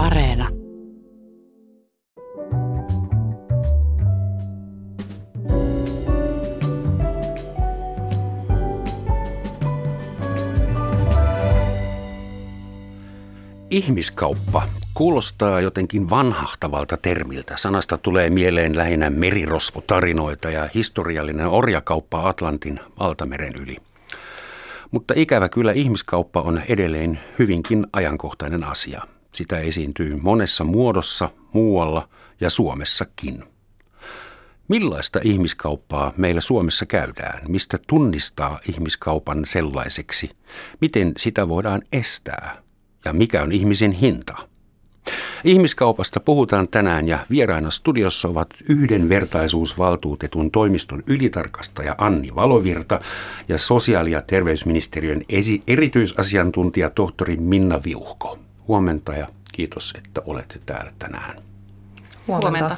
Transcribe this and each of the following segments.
Areena. Ihmiskauppa kuulostaa jotenkin vanhahtavalta termiltä. Sanasta tulee mieleen lähinnä merirosvotarinoita ja historiallinen orjakauppa Atlantin valtameren yli. Mutta ikävä kyllä ihmiskauppa on edelleen hyvinkin ajankohtainen asia. Sitä esiintyy monessa muodossa muualla ja Suomessakin. Millaista ihmiskauppaa meillä Suomessa käydään? Mistä tunnistaa ihmiskaupan sellaiseksi? Miten sitä voidaan estää? Ja mikä on ihmisen hinta? Ihmiskaupasta puhutaan tänään ja vieraina studiossa ovat yhdenvertaisuusvaltuutetun toimiston ylitarkastaja Anni Valovirta ja sosiaali- ja terveysministeriön esi- erityisasiantuntija tohtori Minna Viuhko. Huomenta ja kiitos, että olette täällä tänään. Huomenta.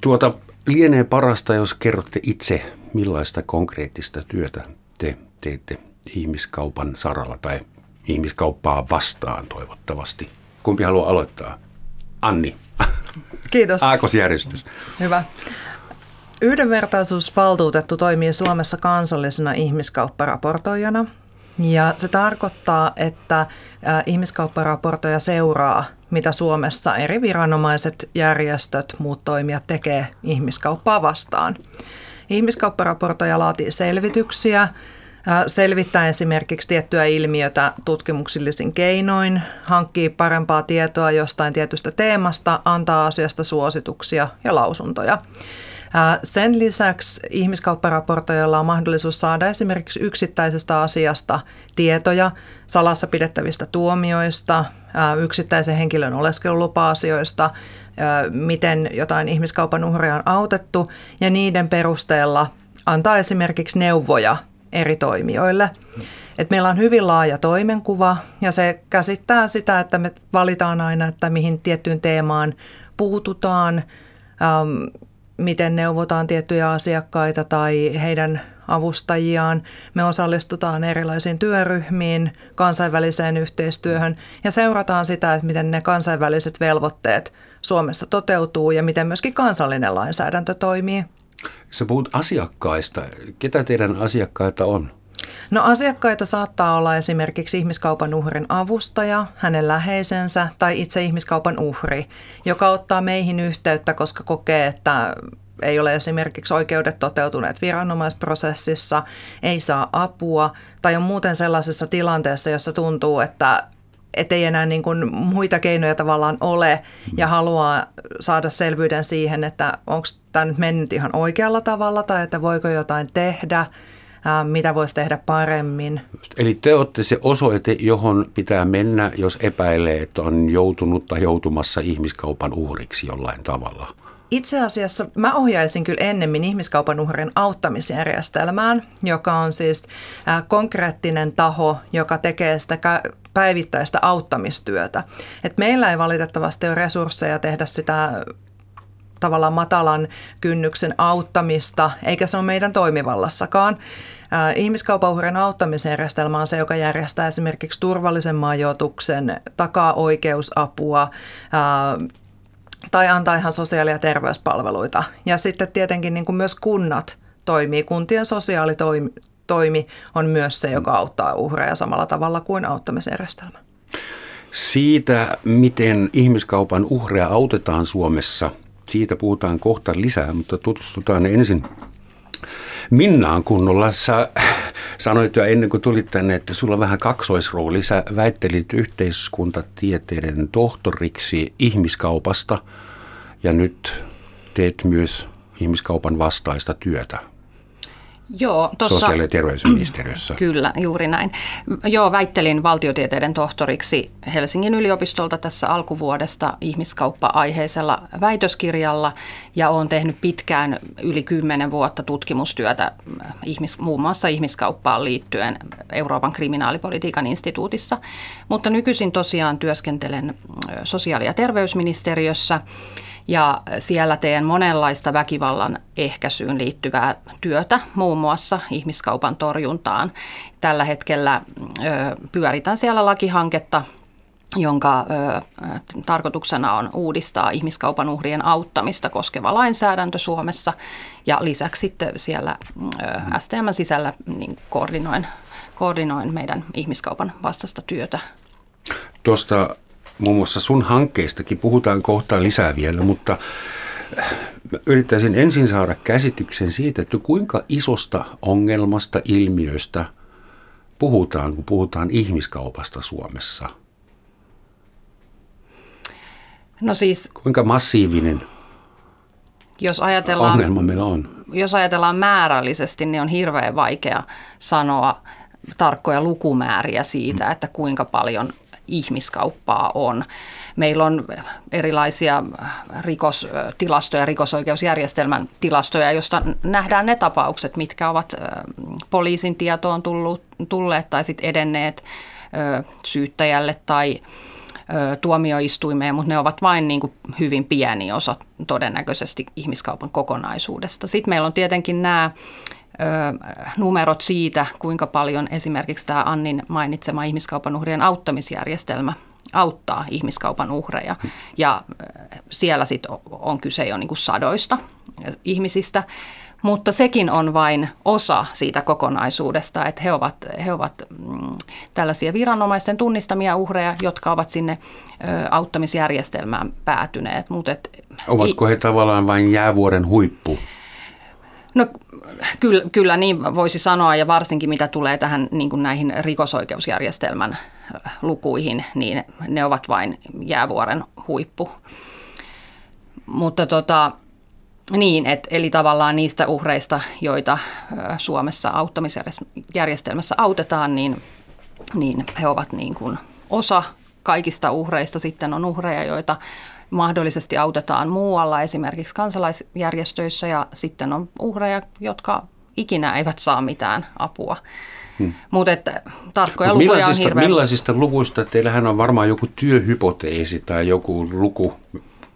Tuota, lienee parasta, jos kerrotte itse, millaista konkreettista työtä te teette ihmiskaupan saralla tai ihmiskauppaa vastaan toivottavasti. Kumpi haluaa aloittaa? Anni. Kiitos. Aakosjärjestys. Hyvä. Yhdenvertaisuusvaltuutettu toimii Suomessa kansallisena ihmiskaupparaportoijana. Ja se tarkoittaa, että ihmiskaupparaportoija seuraa, mitä Suomessa eri viranomaiset, järjestöt, muut toimijat tekee ihmiskauppaa vastaan. Ihmiskaupparaportoija laatii selvityksiä, selvittää esimerkiksi tiettyä ilmiötä tutkimuksellisin keinoin, hankkii parempaa tietoa jostain tietystä teemasta, antaa asiasta suosituksia ja lausuntoja. Sen lisäksi ihmiskaupparaportoijalla on mahdollisuus saada esimerkiksi yksittäisestä asiasta tietoja salassa pidettävistä tuomioista, yksittäisen henkilön oleskelulupa-asioista, miten jotain ihmiskaupan uhria on autettu ja niiden perusteella antaa esimerkiksi neuvoja eri toimijoille. Et meillä on hyvin laaja toimenkuva ja se käsittää sitä, että me valitaan aina, että mihin tiettyyn teemaan puututaan, ähm, miten neuvotaan tiettyjä asiakkaita tai heidän avustajiaan. Me osallistutaan erilaisiin työryhmiin, kansainväliseen yhteistyöhön ja seurataan sitä, että miten ne kansainväliset velvoitteet Suomessa toteutuu ja miten myöskin kansallinen lainsäädäntö toimii. Sä puhut asiakkaista. Ketä teidän asiakkaita on? No asiakkaita saattaa olla esimerkiksi ihmiskaupan uhrin avustaja, hänen läheisensä tai itse ihmiskaupan uhri, joka ottaa meihin yhteyttä, koska kokee, että ei ole esimerkiksi oikeudet toteutuneet viranomaisprosessissa, ei saa apua tai on muuten sellaisessa tilanteessa, jossa tuntuu, että ei enää niin kuin muita keinoja tavallaan ole ja haluaa saada selvyyden siihen, että onko tämä nyt mennyt ihan oikealla tavalla tai että voiko jotain tehdä, mitä voisi tehdä paremmin. Eli te olette se osoite, johon pitää mennä, jos epäilee, että on joutunut tai joutumassa ihmiskaupan uhriksi jollain tavalla. Itse asiassa mä ohjaisin kyllä ennemmin ihmiskaupan uhrin auttamisjärjestelmään, joka on siis konkreettinen taho, joka tekee sitä päivittäistä auttamistyötä. Et meillä ei valitettavasti ole resursseja tehdä sitä tavallaan matalan kynnyksen auttamista, eikä se ole meidän toimivallassakaan. Ihmiskaupan uhrien auttamisjärjestelmä on se, joka järjestää esimerkiksi turvallisen majoituksen, takaa oikeusapua, tai antaa ihan sosiaali- ja terveyspalveluita. Ja sitten tietenkin niin kuin myös kunnat toimii, kuntien sosiaalitoimi on myös se, joka auttaa uhreja samalla tavalla kuin auttamisjärjestelmä. Siitä, miten ihmiskaupan uhreja autetaan Suomessa, siitä puhutaan kohta lisää, mutta tutustutaan ensin Minnaan kunnolla. Sä sanoit jo ennen kuin tulit tänne, että sulla on vähän kaksoisrooli. Sä väittelit yhteiskuntatieteiden tohtoriksi ihmiskaupasta ja nyt teet myös ihmiskaupan vastaista työtä. Joo, tossa, Sosiaali- ja terveysministeriössä. Kyllä, juuri näin. Joo, väittelin valtiotieteiden tohtoriksi Helsingin yliopistolta tässä alkuvuodesta ihmiskauppa-aiheisella väitöskirjalla ja olen tehnyt pitkään yli kymmenen vuotta tutkimustyötä ihmis, muun muassa ihmiskauppaan liittyen Euroopan kriminaalipolitiikan instituutissa. Mutta nykyisin tosiaan työskentelen sosiaali- ja terveysministeriössä ja siellä teen monenlaista väkivallan ehkäisyyn liittyvää työtä, muun muassa ihmiskaupan torjuntaan. Tällä hetkellä pyöritän siellä lakihanketta jonka ö, tarkoituksena on uudistaa ihmiskaupan uhrien auttamista koskeva lainsäädäntö Suomessa. Ja lisäksi sitten siellä ö, STM sisällä niin koordinoin, koordinoin meidän ihmiskaupan vastaista työtä. Tuosta muun muassa sun hankkeistakin puhutaan kohta lisää vielä, mutta yrittäisin ensin saada käsityksen siitä, että kuinka isosta ongelmasta, ilmiöstä puhutaan, kun puhutaan ihmiskaupasta Suomessa – No siis, Kuinka massiivinen jos ajatellaan, ongelma meillä on? Jos ajatellaan määrällisesti, niin on hirveän vaikea sanoa tarkkoja lukumääriä siitä, että kuinka paljon ihmiskauppaa on. Meillä on erilaisia rikostilastoja, rikosoikeusjärjestelmän tilastoja, joista nähdään ne tapaukset, mitkä ovat poliisin tietoon tullut, tulleet tai sitten edenneet syyttäjälle tai tuomioistuimeen, mutta ne ovat vain niin kuin hyvin pieni osa todennäköisesti ihmiskaupan kokonaisuudesta. Sitten meillä on tietenkin nämä numerot siitä, kuinka paljon esimerkiksi tämä Annin mainitsema ihmiskaupan uhrien auttamisjärjestelmä auttaa ihmiskaupan uhreja. Ja siellä sitten on kyse jo niin kuin sadoista ihmisistä. Mutta sekin on vain osa siitä kokonaisuudesta, että he ovat, he ovat mm, tällaisia viranomaisten tunnistamia uhreja, jotka ovat sinne auttamisjärjestelmään päätyneet. Mut et, Ovatko he tavallaan vain jäävuoren huippu? No kyllä, kyllä niin voisi sanoa ja varsinkin mitä tulee tähän niin kuin näihin rikosoikeusjärjestelmän lukuihin, niin ne ovat vain jäävuoren huippu. Mutta tota, niin, et, eli tavallaan niistä uhreista, joita Suomessa auttamisjärjestelmässä autetaan, niin, niin he ovat niin kuin osa kaikista uhreista. Sitten on uhreja, joita mahdollisesti autetaan muualla, esimerkiksi kansalaisjärjestöissä, ja sitten on uhreja, jotka ikinä eivät saa mitään apua. Hmm. Mutta tarkkoja Mut lukuja on hirveän... Millaisista luvuista, teillähän on varmaan joku työhypoteesi tai joku luku,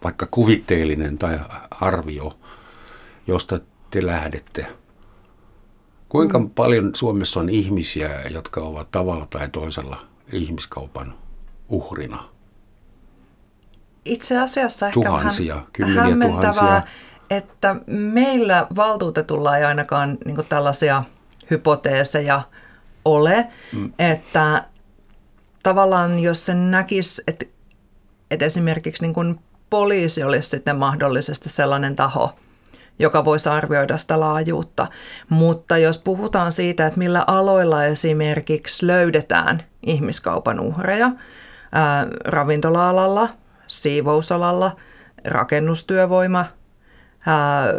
vaikka kuvitteellinen tai arvio, josta te lähdette. Kuinka mm. paljon Suomessa on ihmisiä, jotka ovat tavalla tai toisella ihmiskaupan uhrina? Itse asiassa ehkä tuhansia, vähän hämmentävää, tuhansia. että meillä valtuutetulla ei ainakaan niin tällaisia hypoteeseja ole, mm. että tavallaan jos se näkisi, että, että esimerkiksi niin kuin poliisi olisi sitten mahdollisesti sellainen taho, joka voisi arvioida sitä laajuutta. Mutta jos puhutaan siitä, että millä aloilla esimerkiksi löydetään ihmiskaupan uhreja, ää, ravintola-alalla, siivousalalla, rakennustyövoima, ää,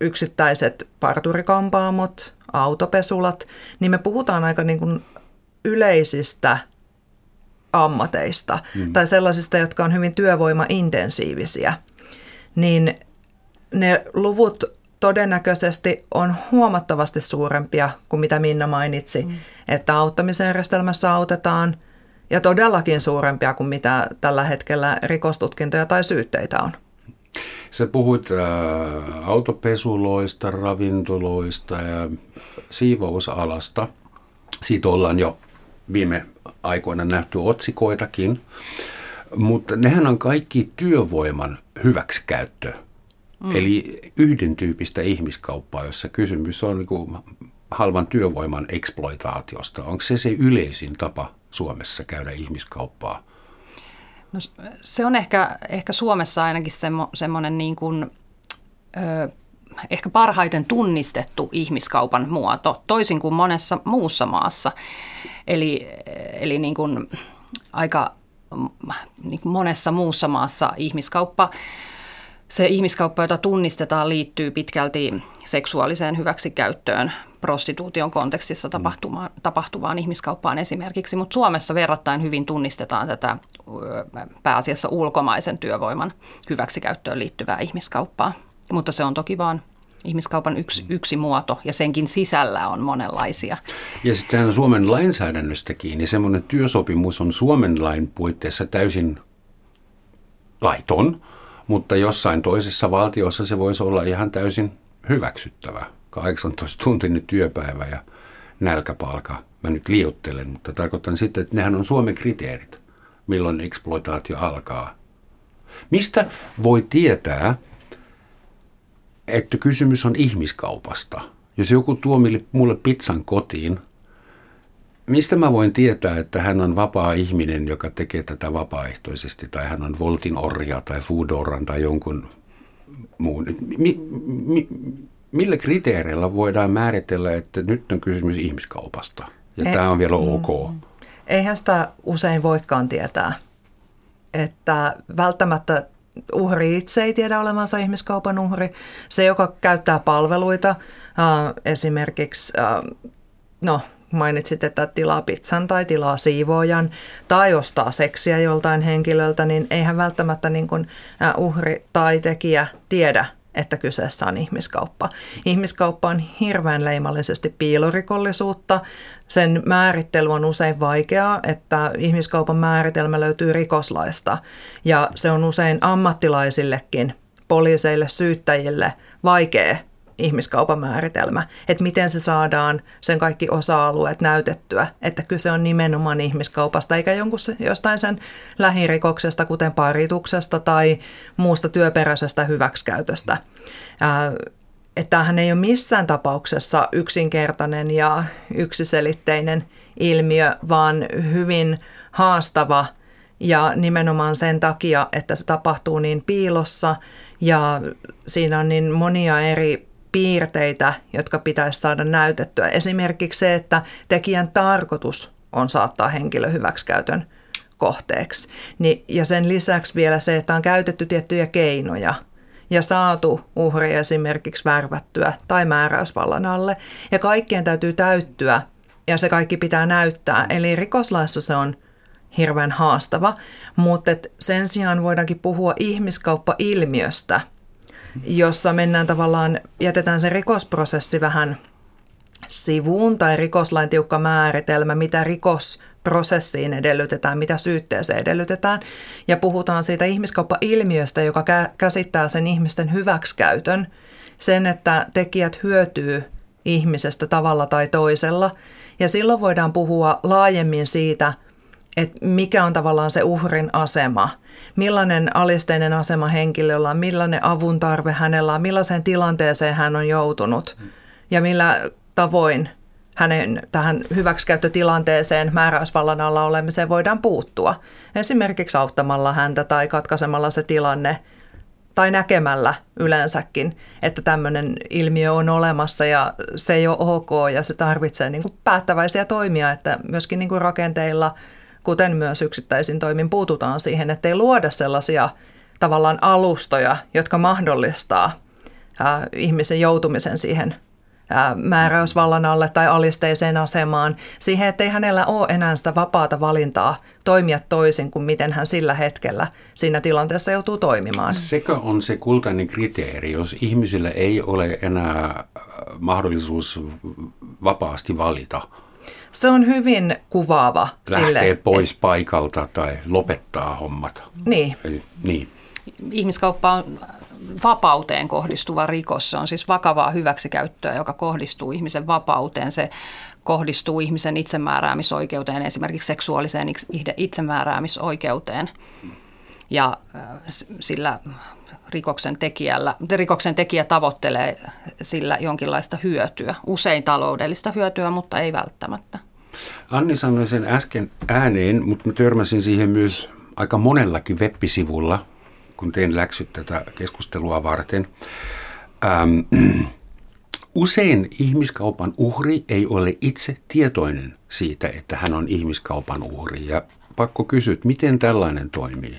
yksittäiset parturikampaamot, autopesulat, niin me puhutaan aika niin kuin yleisistä ammateista mm. tai sellaisista, jotka on hyvin työvoimaintensiivisiä, niin ne luvut todennäköisesti on huomattavasti suurempia kuin mitä Minna mainitsi, mm. että auttamisen järjestelmässä autetaan ja todellakin suurempia kuin mitä tällä hetkellä rikostutkintoja tai syytteitä on. Sä puhuit äh, autopesuloista, ravintoloista ja siivousalasta. Siitä ollaan jo viime aikoina nähty otsikoitakin. Mutta nehän on kaikki työvoiman hyväksikäyttö. Mm. Eli yhden tyypistä ihmiskauppaa, jossa kysymys on niin halvan työvoiman eksploitaatiosta. Onko se se yleisin tapa Suomessa käydä ihmiskauppaa? No, se on ehkä, ehkä Suomessa ainakin semmo, semmoinen niin kuin, ö, ehkä parhaiten tunnistettu ihmiskaupan muoto, toisin kuin monessa muussa maassa. Eli, eli niin kuin aika niin kuin monessa muussa maassa ihmiskauppa se ihmiskauppa, jota tunnistetaan, liittyy pitkälti seksuaaliseen hyväksikäyttöön, prostituution kontekstissa tapahtuvaan, tapahtuvaan ihmiskauppaan esimerkiksi, mutta Suomessa verrattain hyvin tunnistetaan tätä pääasiassa ulkomaisen työvoiman hyväksikäyttöön liittyvää ihmiskauppaa. Mutta se on toki vain ihmiskaupan yksi, mm. yksi muoto ja senkin sisällä on monenlaisia. Ja sitten Suomen lainsäädännöstäkin, niin semmoinen työsopimus on Suomen lain puitteissa täysin laiton, mutta jossain toisessa valtiossa se voisi olla ihan täysin hyväksyttävä. 18-tuntinen työpäivä ja nälkäpalka. Mä nyt liiottelen, mutta tarkoitan sitten, että nehän on Suomen kriteerit. milloin eksploitaatio alkaa. Mistä voi tietää, että kysymys on ihmiskaupasta? Jos joku tuo mulle pizzan kotiin, mistä mä voin tietää, että hän on vapaa ihminen, joka tekee tätä vapaaehtoisesti, tai hän on Voltin orja tai Foodoran tai jonkun muun? Mi, mi, millä kriteereillä voidaan määritellä, että nyt on kysymys ihmiskaupasta ja Ei, tämä on vielä ok? Mm. Eihän sitä usein voikaan tietää, että välttämättä uhri itse ei tiedä olevansa ihmiskaupan uhri. Se, joka käyttää palveluita, äh, esimerkiksi, äh, no mainitsit, että tilaa pizzan tai tilaa siivoojan tai ostaa seksiä joltain henkilöltä, niin eihän välttämättä niin kuin uhri tai tekijä tiedä, että kyseessä on ihmiskauppa. Ihmiskauppa on hirveän leimallisesti piilorikollisuutta. Sen määrittely on usein vaikeaa, että ihmiskaupan määritelmä löytyy rikoslaista ja se on usein ammattilaisillekin, poliiseille, syyttäjille vaikea ihmiskaupan määritelmä, että miten se saadaan sen kaikki osa-alueet näytettyä, että kyse on nimenomaan ihmiskaupasta eikä jonkun jostain sen lähirikoksesta, kuten parituksesta tai muusta työperäisestä hyväksikäytöstä. Että tämähän ei ole missään tapauksessa yksinkertainen ja yksiselitteinen ilmiö, vaan hyvin haastava ja nimenomaan sen takia, että se tapahtuu niin piilossa ja siinä on niin monia eri piirteitä, jotka pitäisi saada näytettyä. Esimerkiksi se, että tekijän tarkoitus on saattaa henkilö hyväksikäytön kohteeksi. Niin, ja sen lisäksi vielä se, että on käytetty tiettyjä keinoja ja saatu uhri esimerkiksi värvättyä tai määräysvallan alle. Ja kaikkien täytyy täyttyä ja se kaikki pitää näyttää. Eli rikoslaissa se on hirveän haastava, mutta sen sijaan voidaankin puhua ihmiskauppa-ilmiöstä – jossa mennään tavallaan, jätetään se rikosprosessi vähän sivuun tai rikoslain tiukka määritelmä, mitä rikosprosessiin edellytetään, mitä syytteeseen edellytetään. Ja puhutaan siitä ihmiskauppa-ilmiöstä, joka käsittää sen ihmisten hyväksikäytön, sen, että tekijät hyötyy ihmisestä tavalla tai toisella. Ja silloin voidaan puhua laajemmin siitä, että mikä on tavallaan se uhrin asema – millainen alisteinen asema henkilöllä on, millainen avun tarve hänellä on, millaiseen tilanteeseen hän on joutunut ja millä tavoin hänen tähän hyväksikäyttötilanteeseen määräysvallan alla olemiseen voidaan puuttua. Esimerkiksi auttamalla häntä tai katkaisemalla se tilanne tai näkemällä yleensäkin, että tämmöinen ilmiö on olemassa ja se ei ole ok ja se tarvitsee niin kuin päättäväisiä toimia, että myöskin niin kuin rakenteilla – kuten myös yksittäisin toimin puututaan siihen, että ei luoda sellaisia tavallaan alustoja, jotka mahdollistaa ää, ihmisen joutumisen siihen ää, määräysvallan alle tai alisteiseen asemaan, siihen, että ei hänellä ole enää sitä vapaata valintaa toimia toisin kuin miten hän sillä hetkellä siinä tilanteessa joutuu toimimaan. Sekä on se kultainen kriteeri, jos ihmisillä ei ole enää mahdollisuus vapaasti valita – se on hyvin kuvaava. Lähtee sille, pois et... paikalta tai lopettaa hommat. Niin. Eli, niin. Ihmiskauppa on vapauteen kohdistuva rikos. Se on siis vakavaa hyväksikäyttöä, joka kohdistuu ihmisen vapauteen. Se kohdistuu ihmisen itsemääräämisoikeuteen, esimerkiksi seksuaaliseen itsemääräämisoikeuteen. Ja äh, sillä rikoksen, tekijällä, rikoksen tekijä tavoittelee sillä jonkinlaista hyötyä, usein taloudellista hyötyä, mutta ei välttämättä. Anni sanoi sen äsken ääneen, mutta mä törmäsin siihen myös aika monellakin web-sivulla, kun tein läksyt tätä keskustelua varten. Ähm, usein ihmiskaupan uhri ei ole itse tietoinen siitä, että hän on ihmiskaupan uhri. Ja pakko kysyä, miten tällainen toimii?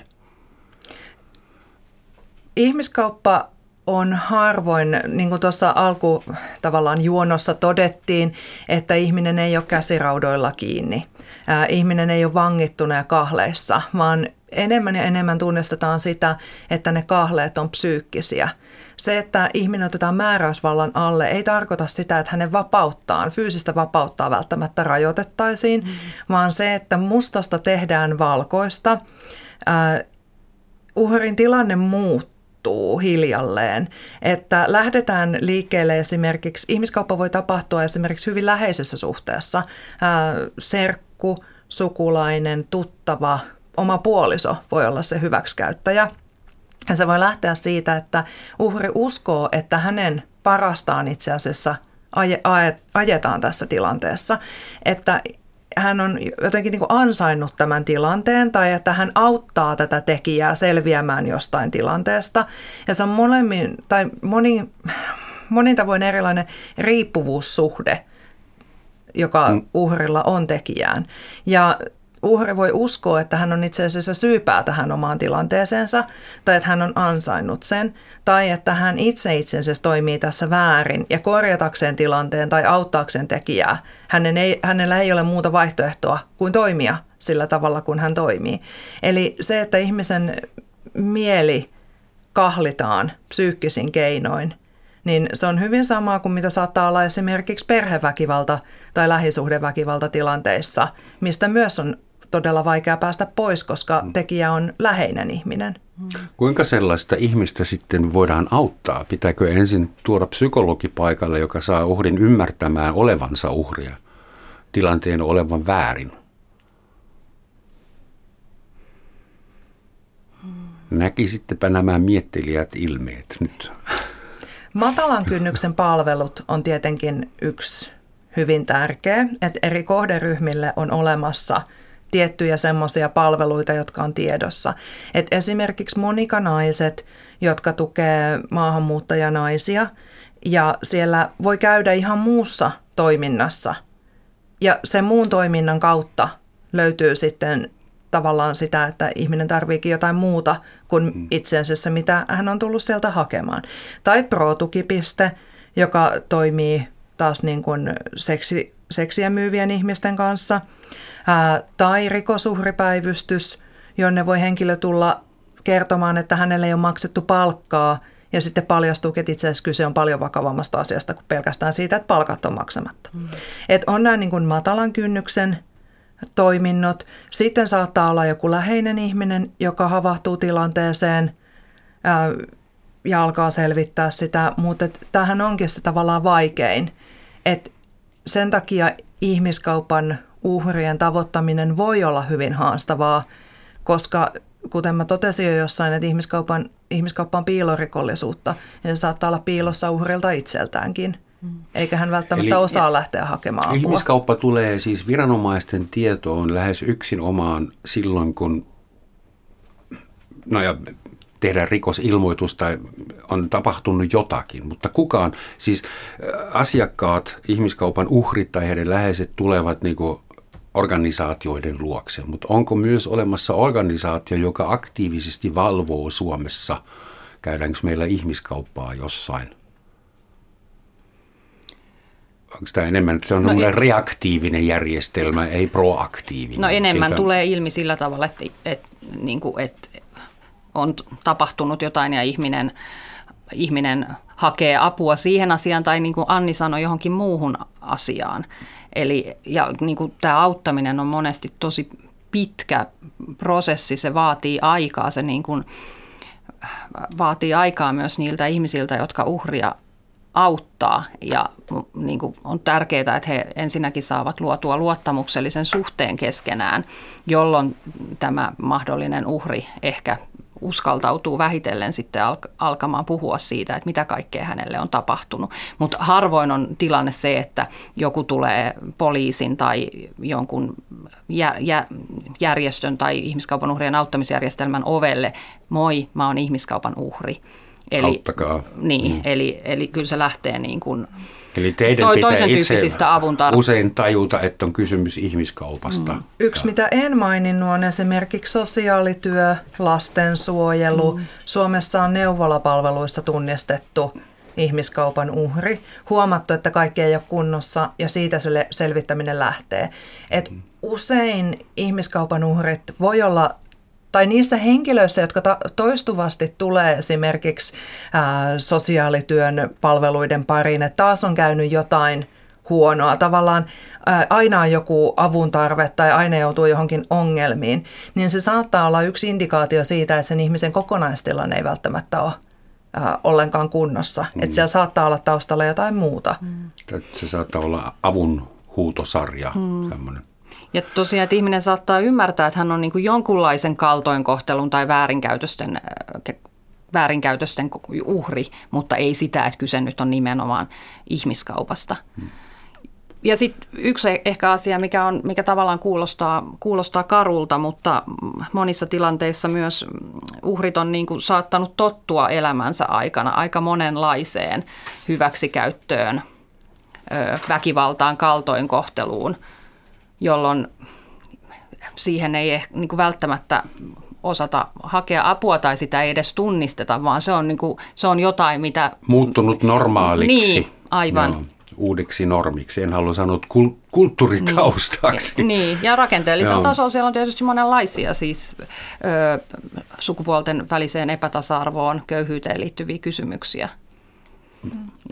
Ihmiskauppa on harvoin, niin kuin tuossa alku tavallaan juonossa todettiin, että ihminen ei ole käsiraudoilla kiinni. Ää, ihminen ei ole vangittuna ja kahleissa, vaan enemmän ja enemmän tunnistetaan sitä, että ne kahleet on psyykkisiä. Se, että ihminen otetaan määräysvallan alle, ei tarkoita sitä, että hänen vapauttaan, fyysistä vapauttaa välttämättä rajoitettaisiin, mm. vaan se, että mustasta tehdään valkoista. Ää, uhrin tilanne muuttuu muuttuu hiljalleen. Että lähdetään liikkeelle esimerkiksi, ihmiskauppa voi tapahtua esimerkiksi hyvin läheisessä suhteessa. Ää, serkku, sukulainen, tuttava, oma puoliso voi olla se hyväksikäyttäjä. Ja se voi lähteä siitä, että uhri uskoo, että hänen parastaan itse asiassa ajetaan tässä tilanteessa, että hän on jotenkin niin kuin ansainnut tämän tilanteen tai että hän auttaa tätä tekijää selviämään jostain tilanteesta. Ja se on molemmin, tai moni, monin tavoin erilainen riippuvuussuhde, joka mm. uhrilla on tekijään. Ja uhri voi uskoa, että hän on itse asiassa syypää tähän omaan tilanteeseensa, tai että hän on ansainnut sen, tai että hän itse itse asiassa toimii tässä väärin, ja korjatakseen tilanteen tai auttaakseen tekijää, hänen ei, hänellä ei ole muuta vaihtoehtoa kuin toimia sillä tavalla, kun hän toimii. Eli se, että ihmisen mieli kahlitaan psyykkisin keinoin, niin se on hyvin samaa kuin mitä saattaa olla esimerkiksi perheväkivalta tai lähisuhdeväkivalta tilanteissa, mistä myös on todella vaikea päästä pois, koska mm. tekijä on läheinen ihminen. Kuinka sellaista ihmistä sitten voidaan auttaa? Pitääkö ensin tuoda psykologi paikalle, joka saa uhrin ymmärtämään olevansa uhria, tilanteen olevan väärin? Näkisittepä nämä miettelijät ilmeet nyt. Matalan kynnyksen palvelut on tietenkin yksi hyvin tärkeä, että eri kohderyhmille on olemassa – tiettyjä semmoisia palveluita, jotka on tiedossa. Et esimerkiksi monikanaiset, jotka tukee maahanmuuttajanaisia, ja siellä voi käydä ihan muussa toiminnassa. Ja sen muun toiminnan kautta löytyy sitten tavallaan sitä, että ihminen tarviikin jotain muuta kuin mm. itse asiassa, mitä hän on tullut sieltä hakemaan. Tai pro-tukipiste, joka toimii taas niin kuin seksi, seksiä myyvien ihmisten kanssa – ää, tai rikosuhripäivystys, jonne voi henkilö tulla kertomaan, että hänelle ei ole maksettu palkkaa ja sitten paljastuu, että itse asiassa kyse on paljon vakavammasta asiasta kuin pelkästään siitä, että palkat on maksamatta. Mm. Et on nämä niin kuin matalan kynnyksen toiminnot. Sitten saattaa olla joku läheinen ihminen, joka havahtuu tilanteeseen ää, ja alkaa selvittää sitä, mutta tämähän onkin se tavallaan vaikein. Et sen takia ihmiskaupan uhrien tavoittaminen voi olla hyvin haastavaa, koska kuten mä totesin jo jossain, että ihmiskaupan, ihmiskauppa on piilorikollisuutta, niin se saattaa olla piilossa uhrilta itseltäänkin. Mm. Eikä hän välttämättä Eli osaa lähteä hakemaan apua. Ihmiskauppa tulee siis viranomaisten tietoon lähes yksin omaan silloin, kun no ja tehdä rikosilmoitus tai on tapahtunut jotakin, mutta kukaan, siis asiakkaat, ihmiskaupan uhrit tai heidän läheiset tulevat niin kuin organisaatioiden luokse, mutta onko myös olemassa organisaatio, joka aktiivisesti valvoo Suomessa, käydäänkö meillä ihmiskauppaa jossain? Onko tämä enemmän, se on no, e- reaktiivinen järjestelmä, ei proaktiivinen? No enemmän Siitä... tulee ilmi sillä tavalla, että, että, niin kuin, että on tapahtunut jotain ja ihminen, ihminen hakee apua siihen asiaan tai niin kuin Anni sanoi johonkin muuhun asiaan. Eli ja niin kuin tämä auttaminen on monesti tosi pitkä prosessi, se vaatii aikaa, se niin kuin, vaatii aikaa myös niiltä ihmisiltä, jotka uhria auttaa. Ja niin kuin on tärkeää, että he ensinnäkin saavat luotua luottamuksellisen suhteen keskenään, jolloin tämä mahdollinen uhri ehkä uskaltautuu vähitellen sitten alkamaan puhua siitä, että mitä kaikkea hänelle on tapahtunut. Mutta harvoin on tilanne se, että joku tulee poliisin tai jonkun järjestön tai ihmiskaupan uhrien auttamisjärjestelmän ovelle, moi, mä oon ihmiskaupan uhri. Eli, Auttakaa. Niin, mm. eli, eli kyllä se lähtee niin kuin Eli teidän toi, pitää itse avun usein tajuta, että on kysymys ihmiskaupasta. Mm. Yksi, mitä en maininnut, on esimerkiksi sosiaalityö, lastensuojelu. Mm. Suomessa on neuvolapalveluissa tunnistettu ihmiskaupan uhri. Huomattu, että kaikki ei ole kunnossa ja siitä se selvittäminen lähtee. Et mm. usein ihmiskaupan uhrit voi olla tai niissä henkilöissä, jotka ta- toistuvasti tulee esimerkiksi ää, sosiaalityön palveluiden pariin, että taas on käynyt jotain huonoa, tavallaan ää, aina on joku avun tarve tai aina joutuu johonkin ongelmiin, niin se saattaa olla yksi indikaatio siitä, että sen ihmisen kokonaistilanne ei välttämättä ole ää, ollenkaan kunnossa. Mm. Että siellä saattaa olla taustalla jotain muuta. Mm. Se saattaa olla avun huutosarja, mm. semmoinen. Ja tosiaan, että ihminen saattaa ymmärtää, että hän on niin kuin jonkunlaisen kaltoinkohtelun tai väärinkäytösten, äh, väärinkäytösten uhri, mutta ei sitä, että kyse nyt on nimenomaan ihmiskaupasta. Hmm. Ja sitten yksi ehkä asia, mikä, on, mikä tavallaan kuulostaa, kuulostaa karulta, mutta monissa tilanteissa myös uhrit on niin kuin saattanut tottua elämänsä aikana aika monenlaiseen hyväksikäyttöön, väkivaltaan, kaltoinkohteluun, jolloin siihen ei ehkä niin kuin välttämättä osata hakea apua tai sitä ei edes tunnisteta, vaan se on, niin kuin, se on jotain, mitä... Muuttunut normaaliksi. Niin, aivan. Joo uudeksi normiksi. En halua sanoa kul- kulttuuritaustaksi. Niin, niin. ja rakenteellisella tasolla siellä on tietysti monenlaisia siis ö, sukupuolten väliseen epätasa-arvoon, köyhyyteen liittyviä kysymyksiä.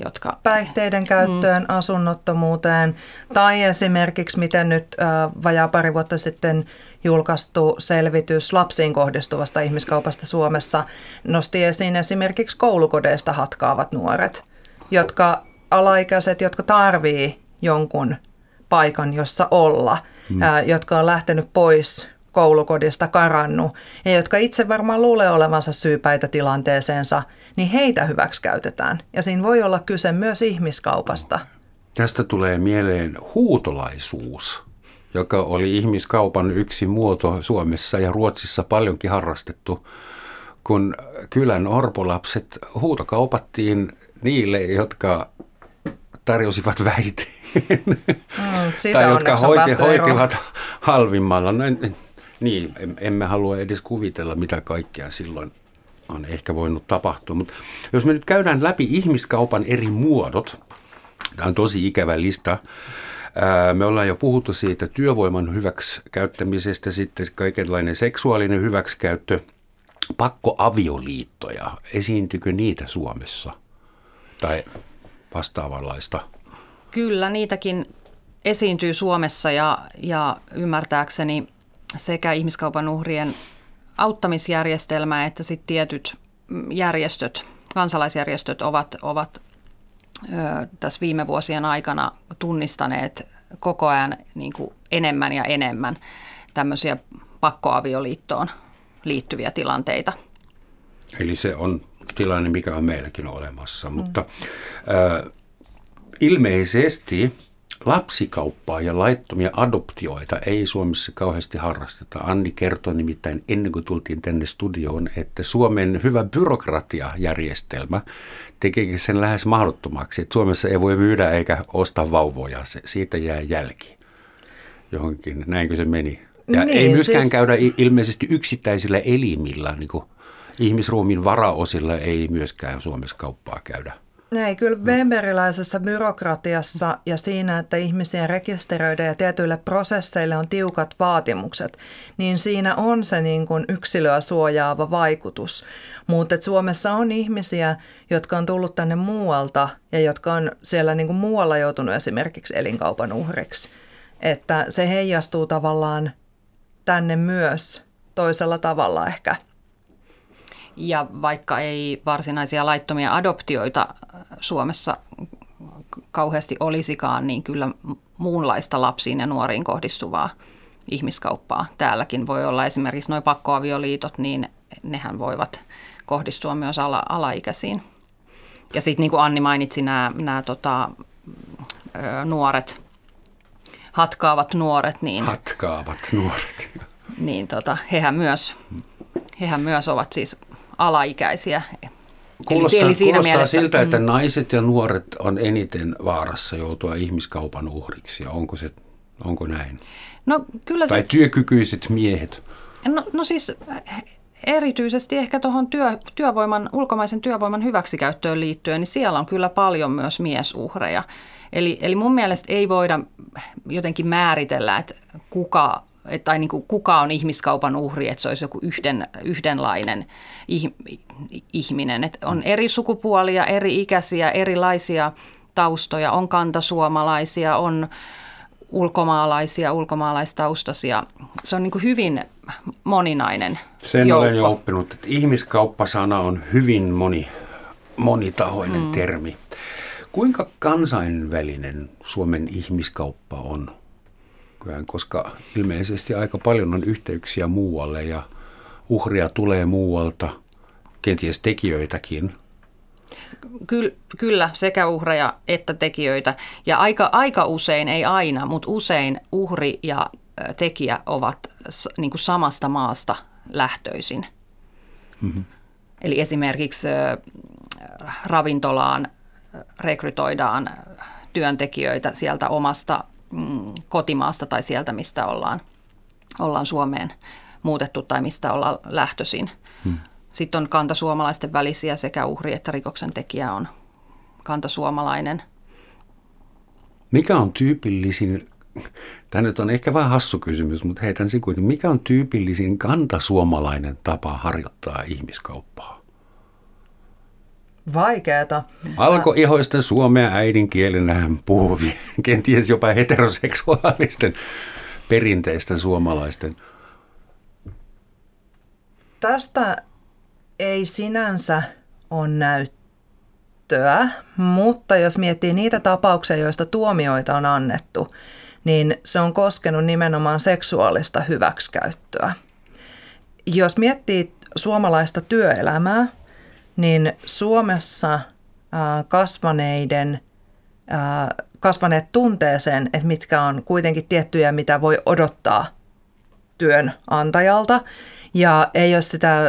Jotka... Päihteiden käyttöön, mm. asunnottomuuteen tai esimerkiksi miten nyt äh, vajaa pari vuotta sitten julkaistu selvitys lapsiin kohdistuvasta ihmiskaupasta Suomessa nosti esiin esimerkiksi koulukodeista hatkaavat nuoret, jotka alaikäiset, jotka tarvii jonkun paikan, jossa olla, mm. ää, jotka on lähtenyt pois koulukodista, karannut ja jotka itse varmaan luulee olevansa syypäitä tilanteeseensa, niin heitä hyväksi käytetään. Ja siinä voi olla kyse myös ihmiskaupasta. Tästä tulee mieleen huutolaisuus, joka oli ihmiskaupan yksi muoto Suomessa ja Ruotsissa paljonkin harrastettu, kun kylän orpolapset huutokaupattiin niille, jotka tarjosivat väiteen. Mm, tai jotka hoiti, hoitivat halvimmalla. No, en, niin, emme halua edes kuvitella, mitä kaikkea silloin on ehkä voinut tapahtua. Mutta jos me nyt käydään läpi ihmiskaupan eri muodot, tämä on tosi ikävä lista. Me ollaan jo puhuttu siitä työvoiman hyväksikäyttämisestä, sitten kaikenlainen seksuaalinen hyväksikäyttö, pakkoavioliittoja. Esiintyykö niitä Suomessa? Tai vastaavanlaista? Kyllä, niitäkin esiintyy Suomessa ja, ja ymmärtääkseni sekä ihmiskaupan uhrien auttamisjärjestelmä että sitten tietyt järjestöt, kansalaisjärjestöt ovat, ovat ö, tässä viime vuosien aikana tunnistaneet koko ajan niin kuin enemmän ja enemmän tämmöisiä pakkoavioliittoon liittyviä tilanteita. Eli se on tilanne, mikä on meilläkin olemassa. Mm. Mutta äh, ilmeisesti lapsikauppaa ja laittomia adoptioita ei Suomessa kauheasti harrasteta. Anni kertoi nimittäin ennen kuin tultiin tänne studioon, että Suomen hyvä byrokratiajärjestelmä tekeekin sen lähes mahdottomaksi. Että Suomessa ei voi myydä eikä ostaa vauvoja, se, siitä jää jälki johonkin. Näinkö se meni? Ja niin, ei myöskään siis... käydä ilmeisesti yksittäisillä elimillä niin kuin ihmisruumin varaosilla ei myöskään Suomessa kauppaa käydä. Ei, kyllä Weberilaisessa byrokratiassa ja siinä, että ihmisiä rekisteröidään ja tietyille prosesseille on tiukat vaatimukset, niin siinä on se niin kuin yksilöä suojaava vaikutus. Mutta Suomessa on ihmisiä, jotka on tullut tänne muualta ja jotka on siellä niin kuin muualla joutunut esimerkiksi elinkaupan uhriksi. Että se heijastuu tavallaan tänne myös toisella tavalla ehkä – ja vaikka ei varsinaisia laittomia adoptioita äh, Suomessa kauheasti olisikaan, niin kyllä muunlaista lapsiin ja nuoriin kohdistuvaa ihmiskauppaa täälläkin voi olla. Esimerkiksi nuo pakkoavioliitot, niin nehän voivat kohdistua myös ala, alaikäisiin. Ja sitten niin kuin Anni mainitsi, nämä, nämä tota, nuoret, hatkaavat nuoret. Niin, hatkaavat nuoret. Niin tota, hehän, myös, hehän myös ovat siis alaikäisiä. Kuulostaa, eli, siinä kuulostaa mielessä, siltä, että mm. naiset ja nuoret on eniten vaarassa joutua ihmiskaupan uhriksi. Ja onko, se, onko näin? No, kyllä tai se, työkykyiset miehet? No, no siis erityisesti ehkä tuohon työ, työvoiman, ulkomaisen työvoiman hyväksikäyttöön liittyen, niin siellä on kyllä paljon myös miesuhreja. Eli, eli mun mielestä ei voida jotenkin määritellä, että kuka tai niin kuin kuka on ihmiskaupan uhri, että se olisi joku yhden, yhdenlainen ihminen. Että on eri sukupuolia, eri ikäisiä, erilaisia taustoja, on kantasuomalaisia, on ulkomaalaisia, ulkomaalaistaustaisia. Se on niin kuin hyvin moninainen Sen joukko. olen jo oppinut, että ihmiskauppasana on hyvin moni, monitahoinen mm. termi. Kuinka kansainvälinen Suomen ihmiskauppa on? Nykyään, koska ilmeisesti aika paljon on yhteyksiä muualle ja uhria tulee muualta, kenties tekijöitäkin. Kyllä, sekä uhreja että tekijöitä. Ja aika, aika usein, ei aina, mutta usein uhri ja tekijä ovat niin kuin samasta maasta lähtöisin. Mm-hmm. Eli esimerkiksi ravintolaan rekrytoidaan työntekijöitä sieltä omasta mm, kotimaasta tai sieltä, mistä ollaan, ollaan Suomeen muutettu tai mistä ollaan lähtöisin. Hmm. Sitten on kantasuomalaisten välisiä sekä uhri että rikoksen tekijä on kantasuomalainen. Mikä on tyypillisin, tämä nyt on ehkä vähän hassu kysymys, mutta heitän sen kuitenkin, mikä on tyypillisin kantasuomalainen tapa harjoittaa ihmiskauppaa? Vaikeeta. Alkoihoisten suomea äidinkielenä puhuvien, kenties jopa heteroseksuaalisten perinteisten suomalaisten. Tästä ei sinänsä ole näyttöä, mutta jos miettii niitä tapauksia, joista tuomioita on annettu, niin se on koskenut nimenomaan seksuaalista hyväksikäyttöä. Jos miettii suomalaista työelämää, niin Suomessa kasvaneiden, kasvaneet tunteeseen, että mitkä on kuitenkin tiettyjä, mitä voi odottaa työnantajalta. Ja ei ole sitä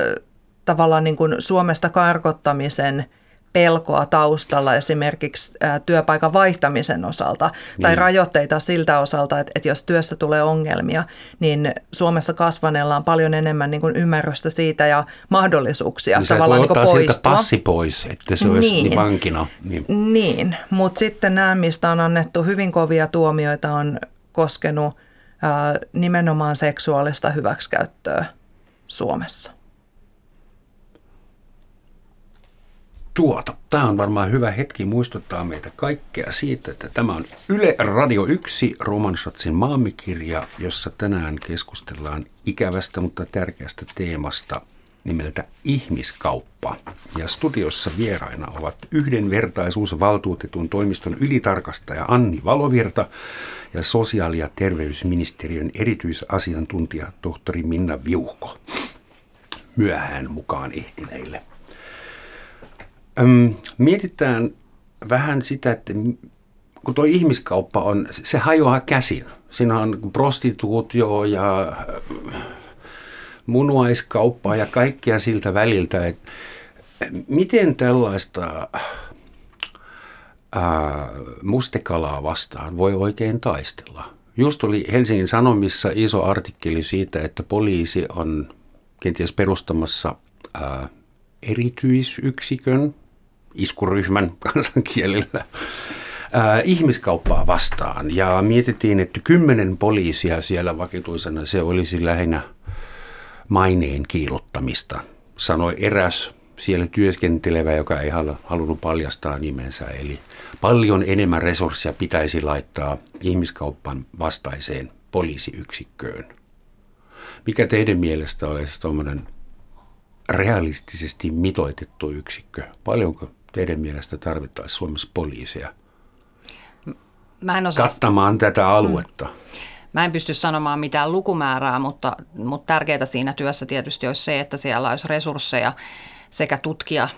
tavallaan niin kuin Suomesta karkottamisen – pelkoa taustalla esimerkiksi työpaikan vaihtamisen osalta niin. tai rajoitteita siltä osalta, että, että jos työssä tulee ongelmia, niin Suomessa kasvaneella on paljon enemmän niin kuin ymmärrystä siitä ja mahdollisuuksia niin tavallaan niin poistua. Siltä passi pois, että se olisi niin, niin vankina. Niin, niin. mutta sitten nämä, mistä on annettu hyvin kovia tuomioita, on koskenut ää, nimenomaan seksuaalista hyväksikäyttöä Suomessa. Tuota. Tämä on varmaan hyvä hetki muistuttaa meitä kaikkea siitä, että tämä on Yle Radio 1 Romansatsin maamikirja, jossa tänään keskustellaan ikävästä, mutta tärkeästä teemasta nimeltä ihmiskauppa. Ja studiossa vieraina ovat yhdenvertaisuusvaltuutetun toimiston ylitarkastaja Anni Valovirta ja sosiaali- ja terveysministeriön erityisasiantuntija tohtori Minna Viuhko. Myöhään mukaan ehtineille. Öm, mietitään vähän sitä, että kun tuo ihmiskauppa on, se hajoaa käsin. Siinä on prostituutio ja äh, munuaiskauppaa ja kaikkia siltä väliltä. Että miten tällaista ää, äh, mustekalaa vastaan voi oikein taistella? Just oli Helsingin Sanomissa iso artikkeli siitä, että poliisi on kenties perustamassa ää, äh, erityisyksikön iskuryhmän kansankielellä ihmiskauppaa vastaan. Ja mietittiin, että kymmenen poliisia siellä vakituisena, se olisi lähinnä maineen kiilottamista, sanoi eräs siellä työskentelevä, joka ei halunnut paljastaa nimensä. Eli paljon enemmän resursseja pitäisi laittaa ihmiskauppan vastaiseen poliisiyksikköön. Mikä teidän mielestä olisi tuommoinen realistisesti mitoitettu yksikkö? Paljonko teidän mielestä tarvittaisiin Suomessa poliisia Mä en osaa... kattamaan tätä aluetta? Mm. Mä en pysty sanomaan mitään lukumäärää, mutta, mutta tärkeää siinä työssä tietysti olisi se, että siellä olisi resursseja sekä tutkia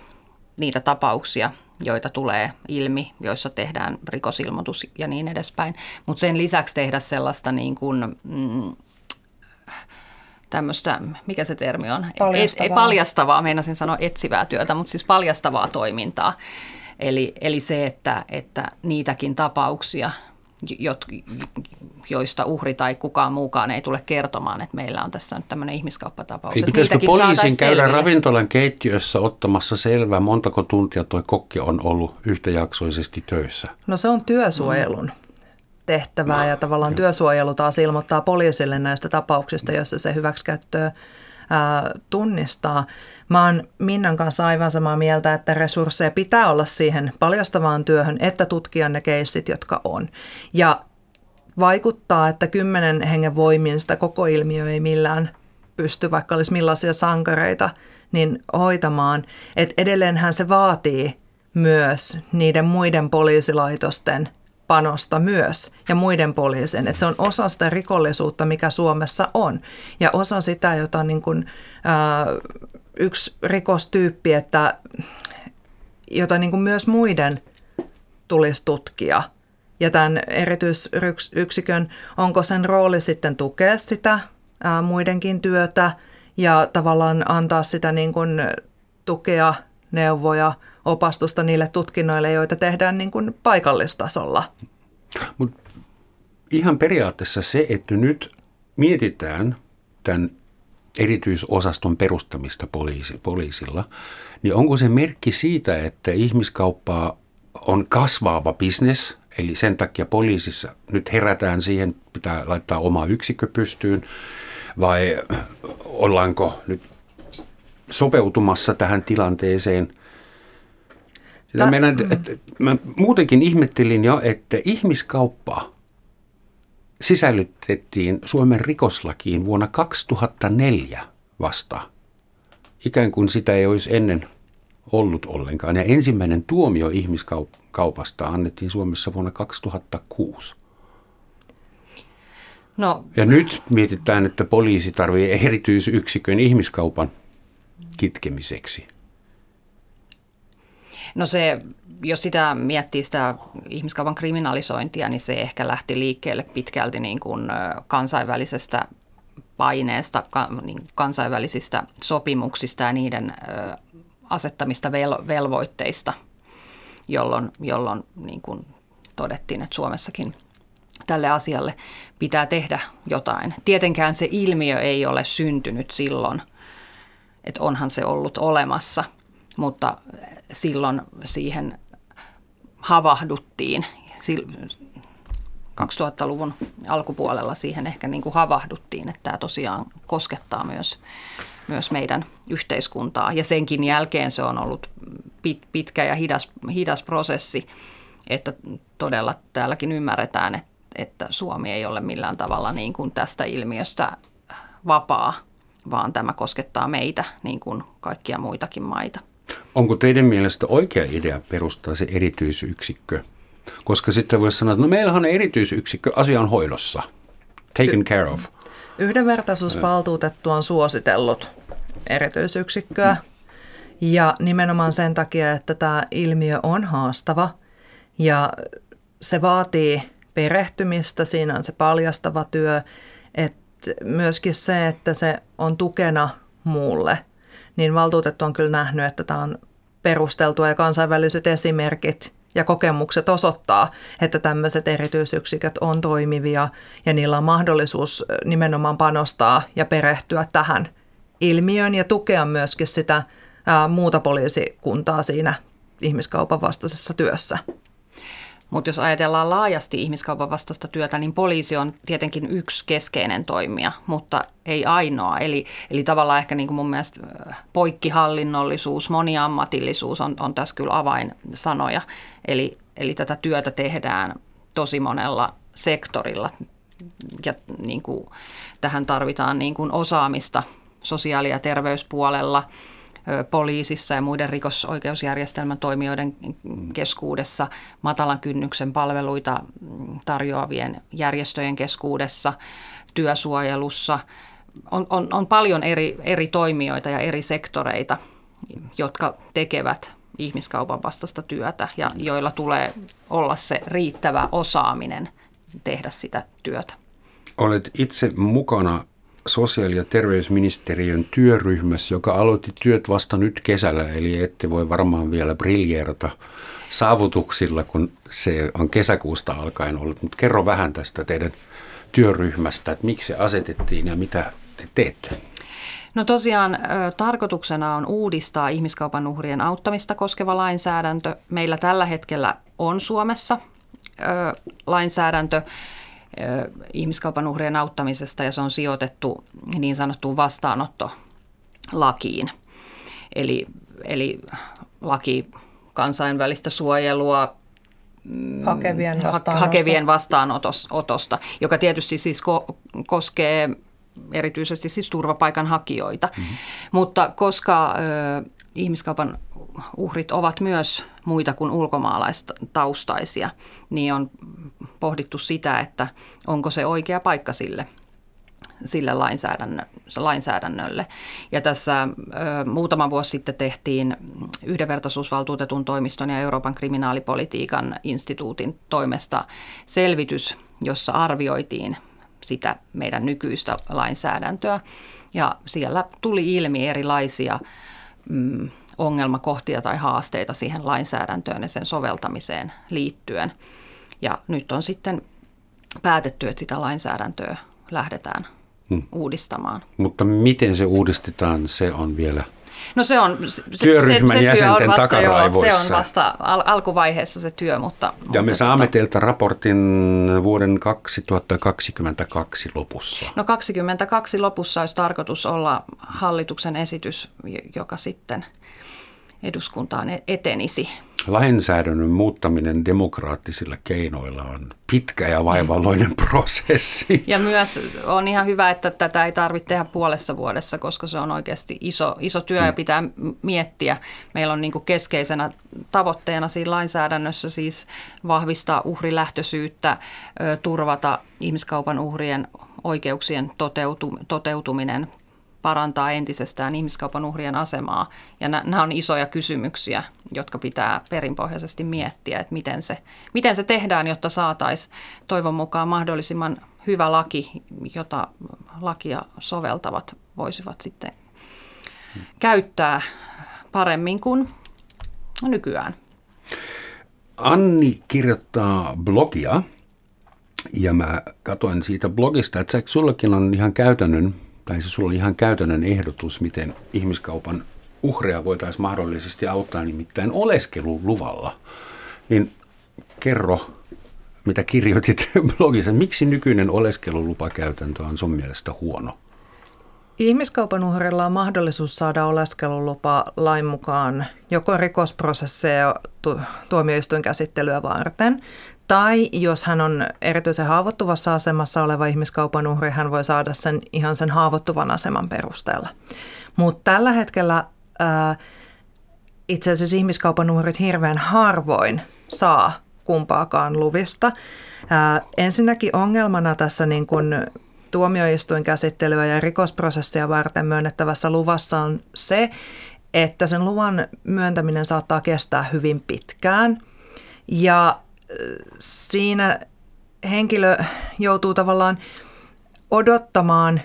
niitä tapauksia, joita tulee ilmi, joissa tehdään rikosilmoitus ja niin edespäin. Mutta sen lisäksi tehdä sellaista niin kuin, mm, tämmöistä, mikä se termi on? Paljastavaa. Et, paljastavaa, meinasin sanoa etsivää työtä, mutta siis paljastavaa toimintaa. Eli, eli se, että, että niitäkin tapauksia, joista uhri tai kukaan muukaan ei tule kertomaan, että meillä on tässä nyt tämmöinen ihmiskauppatapaus. Ei pitäisikö poliisin käydä selviä. ravintolan keittiössä ottamassa selvää, montako tuntia tuo kokki on ollut yhtäjaksoisesti töissä? No se on työsuojelun. Mm tehtävää ja tavallaan työsuojelu taas ilmoittaa poliisille näistä tapauksista, joissa se hyväksikäyttöä tunnistaa. Mä oon Minnan kanssa aivan samaa mieltä, että resursseja pitää olla siihen paljastavaan työhön, että tutkia ne keissit, jotka on. Ja vaikuttaa, että kymmenen hengen voimin sitä koko ilmiö ei millään pysty, vaikka olisi millaisia sankareita, niin hoitamaan. Et edelleenhän se vaatii myös niiden muiden poliisilaitosten panosta myös ja muiden poliisin. Että se on osa sitä rikollisuutta, mikä Suomessa on. Ja osa sitä, jota niin kuin, ää, yksi rikostyyppi, että, jota niin kuin myös muiden tulisi tutkia. Ja tämän erityisyksikön, onko sen rooli sitten tukea sitä ää, muidenkin työtä ja tavallaan antaa sitä niin kuin tukea, neuvoja, opastusta niille tutkinnoille, joita tehdään niin kuin paikallistasolla. Mut ihan periaatteessa se, että nyt mietitään tämän erityisosaston perustamista poliisi, poliisilla, niin onko se merkki siitä, että ihmiskauppaa on kasvaava bisnes, eli sen takia poliisissa nyt herätään siihen, pitää laittaa oma yksikkö pystyyn, vai ollaanko nyt sopeutumassa tähän tilanteeseen. Sitä meidän, että, mä muutenkin ihmettelin jo, että ihmiskauppa sisällytettiin Suomen rikoslakiin vuonna 2004 vasta. Ikään kuin sitä ei olisi ennen ollut ollenkaan. Ja ensimmäinen tuomio ihmiskaupasta annettiin Suomessa vuonna 2006. No. Ja nyt mietitään, että poliisi tarvitsee erityisyksikön ihmiskaupan kitkemiseksi? No se, jos sitä miettii sitä ihmiskaupan kriminalisointia, niin se ehkä lähti liikkeelle pitkälti niin kuin kansainvälisestä paineesta, niin kansainvälisistä sopimuksista ja niiden asettamista velvoitteista, jolloin, jolloin niin kuin todettiin, että Suomessakin tälle asialle pitää tehdä jotain. Tietenkään se ilmiö ei ole syntynyt silloin – että onhan se ollut olemassa, mutta silloin siihen havahduttiin. 2000-luvun alkupuolella siihen ehkä niin kuin havahduttiin, että tämä tosiaan koskettaa myös, myös meidän yhteiskuntaa. Ja senkin jälkeen se on ollut pit, pitkä ja hidas, hidas prosessi, että todella täälläkin ymmärretään, että, että Suomi ei ole millään tavalla niin kuin tästä ilmiöstä vapaa vaan tämä koskettaa meitä niin kuin kaikkia muitakin maita. Onko teidän mielestä oikea idea perustaa se erityisyksikkö? Koska sitten voisi sanoa, että no meillähän on erityisyksikkö asian hoidossa. Taken care of. Yhdenvertaisuusvaltuutettu on suositellut erityisyksikköä. Ja nimenomaan sen takia, että tämä ilmiö on haastava ja se vaatii perehtymistä, siinä on se paljastava työ, että myöskin se, että se on tukena muulle, niin valtuutettu on kyllä nähnyt, että tämä on perusteltua ja kansainväliset esimerkit ja kokemukset osoittaa, että tämmöiset erityisyksiköt on toimivia ja niillä on mahdollisuus nimenomaan panostaa ja perehtyä tähän ilmiöön ja tukea myöskin sitä ää, muuta poliisikuntaa siinä ihmiskaupan vastaisessa työssä. Mutta jos ajatellaan laajasti ihmiskaupan vastaista työtä, niin poliisi on tietenkin yksi keskeinen toimija, mutta ei ainoa. Eli, eli tavallaan ehkä niin kuin mun mielestä poikkihallinnollisuus, moniammatillisuus on, on tässä kyllä avainsanoja. Eli, eli tätä työtä tehdään tosi monella sektorilla ja niin kuin, tähän tarvitaan niin kuin osaamista sosiaali- ja terveyspuolella – poliisissa ja muiden rikosoikeusjärjestelmän toimijoiden keskuudessa, matalan kynnyksen palveluita tarjoavien järjestöjen keskuudessa, työsuojelussa. On, on, on paljon eri, eri toimijoita ja eri sektoreita, jotka tekevät ihmiskaupan vastaista työtä ja joilla tulee olla se riittävä osaaminen tehdä sitä työtä. Olet itse mukana sosiaali- ja terveysministeriön työryhmässä, joka aloitti työt vasta nyt kesällä, eli ette voi varmaan vielä briljeerata saavutuksilla, kun se on kesäkuusta alkaen ollut. Mutta kerro vähän tästä teidän työryhmästä, että miksi se asetettiin ja mitä te teette? No tosiaan tarkoituksena on uudistaa ihmiskaupan uhrien auttamista koskeva lainsäädäntö. Meillä tällä hetkellä on Suomessa lainsäädäntö, ihmiskaupan uhrien auttamisesta ja se on sijoitettu niin sanottuun vastaanottolakiin. Eli, eli laki kansainvälistä suojelua mm, hakevien, hakevien vastaanotosta, joka tietysti siis ko- koskee erityisesti siis turvapaikanhakijoita. Mm-hmm. Mutta koska ö, ihmiskaupan uhrit ovat myös muita kuin ulkomaalaistaustaisia, niin on pohdittu sitä, että onko se oikea paikka sille sille lainsäädännö, lainsäädännölle. Ja tässä ö, muutama vuosi sitten tehtiin yhdenvertaisuusvaltuutetun toimiston ja Euroopan kriminaalipolitiikan instituutin toimesta selvitys, jossa arvioitiin sitä meidän nykyistä lainsäädäntöä. Ja siellä tuli ilmi erilaisia mm, ongelmakohtia tai haasteita siihen lainsäädäntöön ja sen soveltamiseen liittyen. Ja nyt on sitten päätetty, että sitä lainsäädäntöä lähdetään hmm. uudistamaan. Mutta miten se uudistetaan, se on vielä No se on, se, työryhmän se, se jäsenten työ on vasta. Joo, se on vasta al- alkuvaiheessa se työ, mutta... Ja me saamme teiltä raportin vuoden 2022 lopussa. No 2022 lopussa olisi tarkoitus olla hallituksen esitys, joka sitten eduskuntaan e- etenisi. Lainsäädännön muuttaminen demokraattisilla keinoilla on pitkä ja vaivalloinen prosessi. Ja myös on ihan hyvä, että tätä ei tarvitse tehdä puolessa vuodessa, koska se on oikeasti iso, iso työ ja mm. pitää miettiä. Meillä on niin keskeisenä tavoitteena siinä lainsäädännössä siis vahvistaa uhrilähtöisyyttä, turvata ihmiskaupan uhrien oikeuksien toteutuminen parantaa entisestään ihmiskaupan uhrien asemaa. Ja nämä on isoja kysymyksiä, jotka pitää perinpohjaisesti miettiä, että miten se, miten se tehdään, jotta saataisiin toivon mukaan mahdollisimman hyvä laki, jota lakia soveltavat voisivat sitten käyttää paremmin kuin nykyään. Anni kirjoittaa blogia ja mä katsoin siitä blogista, että sullakin on ihan käytännön tai se sulla oli ihan käytännön ehdotus, miten ihmiskaupan uhreja voitaisiin mahdollisesti auttaa nimittäin oleskeluluvalla. Niin kerro, mitä kirjoitit blogissa, miksi nykyinen oleskelulupakäytäntö on sun mielestä huono? Ihmiskaupan uhrilla on mahdollisuus saada oleskelulupa lain mukaan joko rikosprosesseja tu- tuomioistuinkäsittelyä varten tai jos hän on erityisen haavoittuvassa asemassa oleva ihmiskaupan uhri, hän voi saada sen ihan sen haavoittuvan aseman perusteella. Mutta tällä hetkellä ää, itse asiassa ihmiskaupan uhrit hirveän harvoin saa kumpaakaan luvista. Ää, ensinnäkin ongelmana tässä niin kun tuomioistuinkäsittelyä ja rikosprosessia varten myönnettävässä luvassa on se, että sen luvan myöntäminen saattaa kestää hyvin pitkään. Ja siinä henkilö joutuu tavallaan odottamaan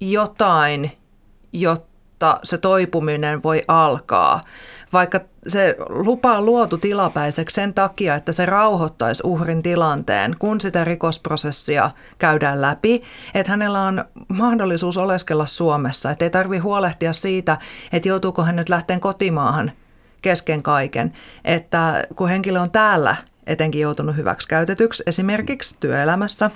jotain, jotta se toipuminen voi alkaa. Vaikka se lupa on luotu tilapäiseksi sen takia, että se rauhoittaisi uhrin tilanteen, kun sitä rikosprosessia käydään läpi, että hänellä on mahdollisuus oleskella Suomessa, että ei tarvitse huolehtia siitä, että joutuuko hän nyt lähteen kotimaahan kesken kaiken, että kun henkilö on täällä etenkin joutunut hyväksikäytetyksi esimerkiksi työelämässä.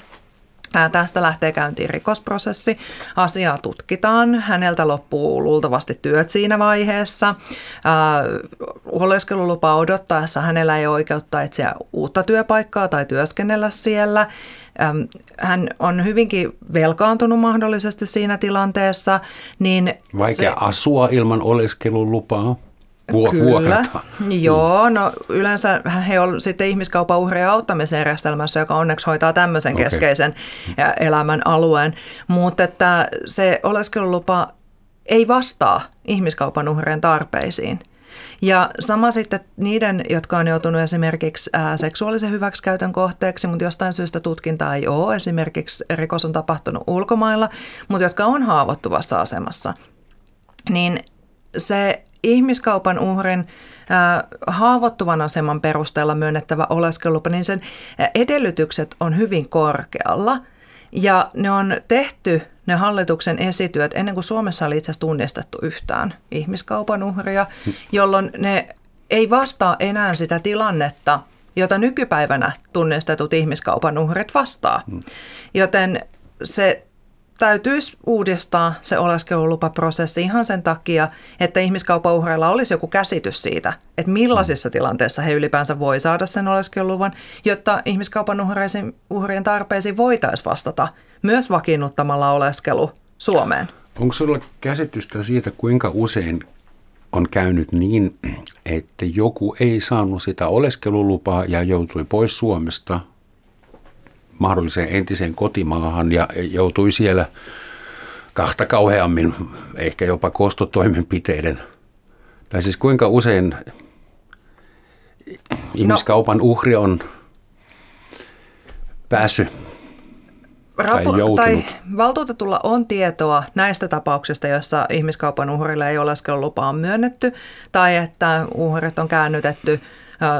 Tästä lähtee käyntiin rikosprosessi. Asiaa tutkitaan. Häneltä loppuu luultavasti työt siinä vaiheessa. Oleskelulupa odottaessa hänellä ei ole oikeutta etsiä uutta työpaikkaa tai työskennellä siellä. Hän on hyvinkin velkaantunut mahdollisesti siinä tilanteessa. Niin Vaikea se, asua ilman oleskelulupaa. Kyllä, joo. No yleensä he on sitten ihmiskaupan uhrien auttamisjärjestelmässä, joka onneksi hoitaa tämmöisen okay. keskeisen elämän alueen. Mutta että se oleskelulupa ei vastaa ihmiskaupan uhrien tarpeisiin. Ja sama sitten niiden, jotka on joutunut esimerkiksi seksuaalisen hyväksikäytön kohteeksi, mutta jostain syystä tutkintaa ei ole. Esimerkiksi rikos on tapahtunut ulkomailla, mutta jotka on haavoittuvassa asemassa. Niin se ihmiskaupan uhrin haavoittuvan aseman perusteella myönnettävä oleskelulupa, niin sen edellytykset on hyvin korkealla. Ja ne on tehty, ne hallituksen esityöt, ennen kuin Suomessa oli itse asiassa tunnistettu yhtään ihmiskaupan uhria, jolloin ne ei vastaa enää sitä tilannetta, jota nykypäivänä tunnistetut ihmiskaupan uhrit vastaa. Hmm. Joten se täytyisi uudistaa se oleskelulupaprosessi ihan sen takia, että ihmiskaupan uhreilla olisi joku käsitys siitä, että millaisissa tilanteissa he ylipäänsä voi saada sen oleskeluluvan, jotta ihmiskaupan uhrien tarpeisiin voitaisiin vastata myös vakiinnuttamalla oleskelu Suomeen. Onko sinulla käsitystä siitä, kuinka usein on käynyt niin, että joku ei saanut sitä oleskelulupaa ja joutui pois Suomesta mahdolliseen entiseen kotimaahan ja joutui siellä kahta kauheammin, ehkä jopa kostotoimenpiteiden. Tai siis kuinka usein ihmiskaupan uhri on päässyt Rapo- tai valtuutetulla on tietoa näistä tapauksista, joissa ihmiskaupan uhrille ei oleskelulupaa myönnetty tai että uhrit on käännytetty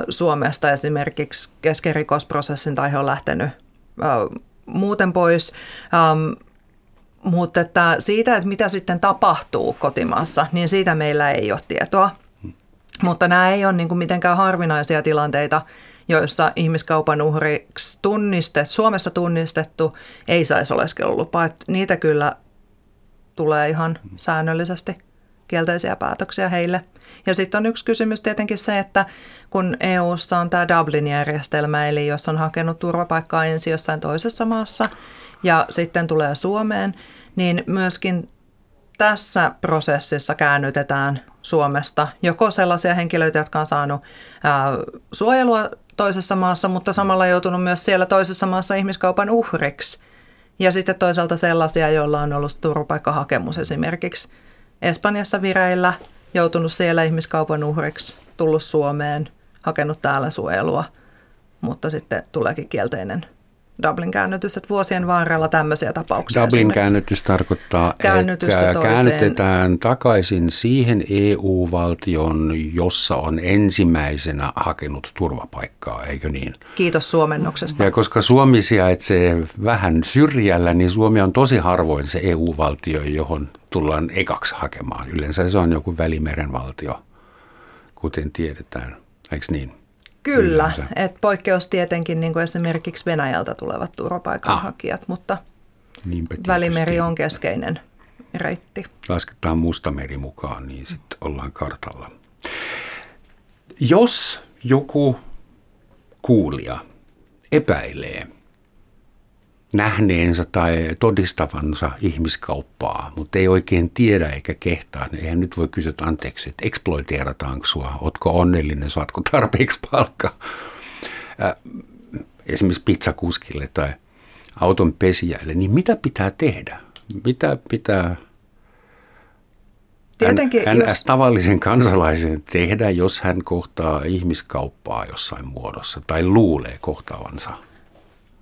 Suomesta esimerkiksi kesken rikosprosessin tai he on lähtenyt muuten pois. Mutta että siitä, että mitä sitten tapahtuu kotimaassa, niin siitä meillä ei ole tietoa. Mutta nämä ei ole niin kuin mitenkään harvinaisia tilanteita, joissa ihmiskaupan uhriksi tunnistettu, Suomessa tunnistettu ei saisi oleskelulupaa. Että niitä kyllä tulee ihan säännöllisesti kielteisiä päätöksiä heille. Ja sitten on yksi kysymys tietenkin se, että kun EU:ssa on tämä Dublin-järjestelmä, eli jos on hakenut turvapaikkaa ensin jossain toisessa maassa ja sitten tulee Suomeen, niin myöskin tässä prosessissa käännytetään Suomesta joko sellaisia henkilöitä, jotka on saanut ää, suojelua toisessa maassa, mutta samalla joutunut myös siellä toisessa maassa ihmiskaupan uhriksi. Ja sitten toisaalta sellaisia, joilla on ollut turvapaikkahakemus esimerkiksi Espanjassa vireillä, joutunut siellä ihmiskaupan uhriksi, tullut Suomeen, hakenut täällä suojelua, mutta sitten tuleekin kielteinen Dublin-käännytys, että vuosien varrella tämmöisiä tapauksia. Dublin-käännytys tarkoittaa, että käännytetään takaisin siihen EU-valtion, jossa on ensimmäisenä hakenut turvapaikkaa, eikö niin? Kiitos suomennoksesta. Ja koska Suomi sijaitsee vähän syrjällä, niin Suomi on tosi harvoin se EU-valtio, johon tullaan ekaksi hakemaan. Yleensä se on joku välimeren valtio, kuten tiedetään, eikö niin? Kyllä, että poikkeus tietenkin niin kuin esimerkiksi Venäjältä tulevat turvapaikanhakijat, ah. mutta Niinpä Välimeri on keskeinen reitti. Lasketaan Mustameri mukaan, niin sitten ollaan kartalla. Jos joku kuulija epäilee nähneensä tai todistavansa ihmiskauppaa, mutta ei oikein tiedä eikä kehtaa, niin eihän nyt voi kysyä anteeksi, että eksploiteerataanko sua, ootko onnellinen, saatko tarpeeksi palkkaa. Äh, esimerkiksi pizzakuskille tai auton pesijälle, niin mitä pitää tehdä? Mitä pitää Tietenkin, ns. Jos... tavallisen kansalaisen tehdä, jos hän kohtaa ihmiskauppaa jossain muodossa tai luulee kohtaavansa?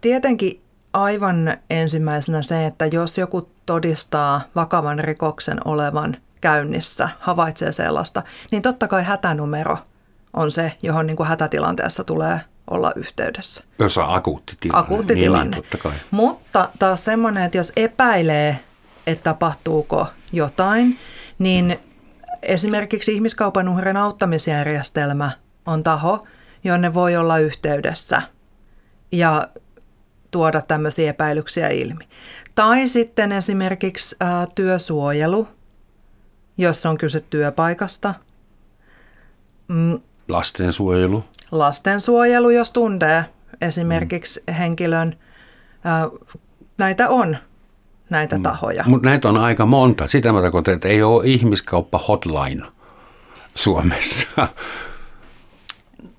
Tietenkin aivan ensimmäisenä se, että jos joku todistaa vakavan rikoksen olevan käynnissä, havaitsee sellaista, niin totta kai hätänumero on se, johon niin kuin hätätilanteessa tulee olla yhteydessä. Jos on akuutti tilanne. Akuutti tilanne. Niin, niin, totta kai. Mutta taas semmoinen, että jos epäilee, että tapahtuuko jotain, niin esimerkiksi ihmiskaupan uhrin auttamisjärjestelmä on taho, jonne voi olla yhteydessä. Ja tuoda tämmöisiä epäilyksiä ilmi. Tai sitten esimerkiksi ää, työsuojelu, jos on kyse työpaikasta. Mm. Lastensuojelu. Lastensuojelu, jos tuntee esimerkiksi mm. henkilön. Ää, näitä on, näitä mm. tahoja. Mutta näitä on aika monta. Sitä mä tarkoitan, että ei ole ihmiskauppa hotline Suomessa.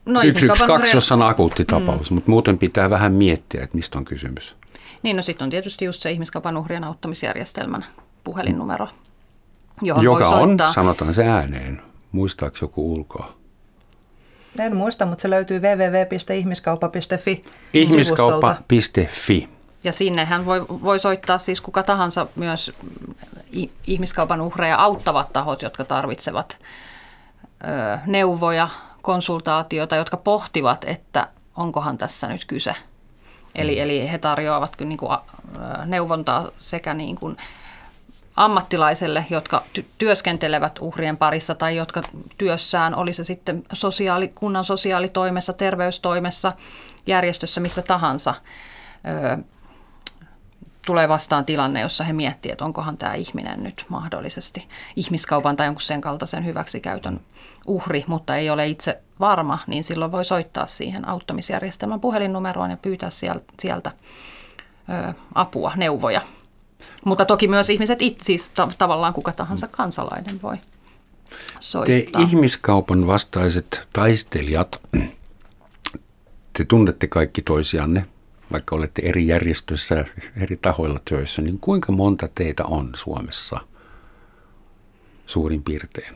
No, yksi, yksi, kaksi, jos on akuutti tapaus, mm. mutta muuten pitää vähän miettiä, että mistä on kysymys. Niin, no sitten on tietysti just se ihmiskaupan uhrien auttamisjärjestelmän puhelinnumero, johon Joka voi on, sanotaan se ääneen. Muistaako joku ulkoa? En muista, mutta se löytyy www.ihmiskauppa.fi Ihmiskauppa.fi Ja sinnehän voi, voi soittaa siis kuka tahansa myös ihmiskaupan uhreja auttavat tahot, jotka tarvitsevat ö, neuvoja, konsultaatiota, jotka pohtivat, että onkohan tässä nyt kyse. Eli, mm. eli he tarjoavat niin kuin neuvontaa sekä niin kuin ammattilaiselle, jotka ty- työskentelevät uhrien parissa tai jotka työssään, oli se sitten sosiaali, kunnan sosiaalitoimessa, terveystoimessa, järjestössä, missä tahansa, tulee vastaan tilanne, jossa he miettivät, että onkohan tämä ihminen nyt mahdollisesti ihmiskaupan tai jonkun sen kaltaisen hyväksikäytön uhri, mutta ei ole itse varma, niin silloin voi soittaa siihen auttamisjärjestelmän puhelinnumeroon ja pyytää sieltä, sieltä ö, apua, neuvoja. Mutta toki myös ihmiset itse, siis tavallaan kuka tahansa kansalainen voi soittaa. Te ihmiskaupan vastaiset taistelijat, te tunnette kaikki toisianne vaikka olette eri järjestöissä, eri tahoilla töissä, niin kuinka monta teitä on Suomessa suurin piirtein?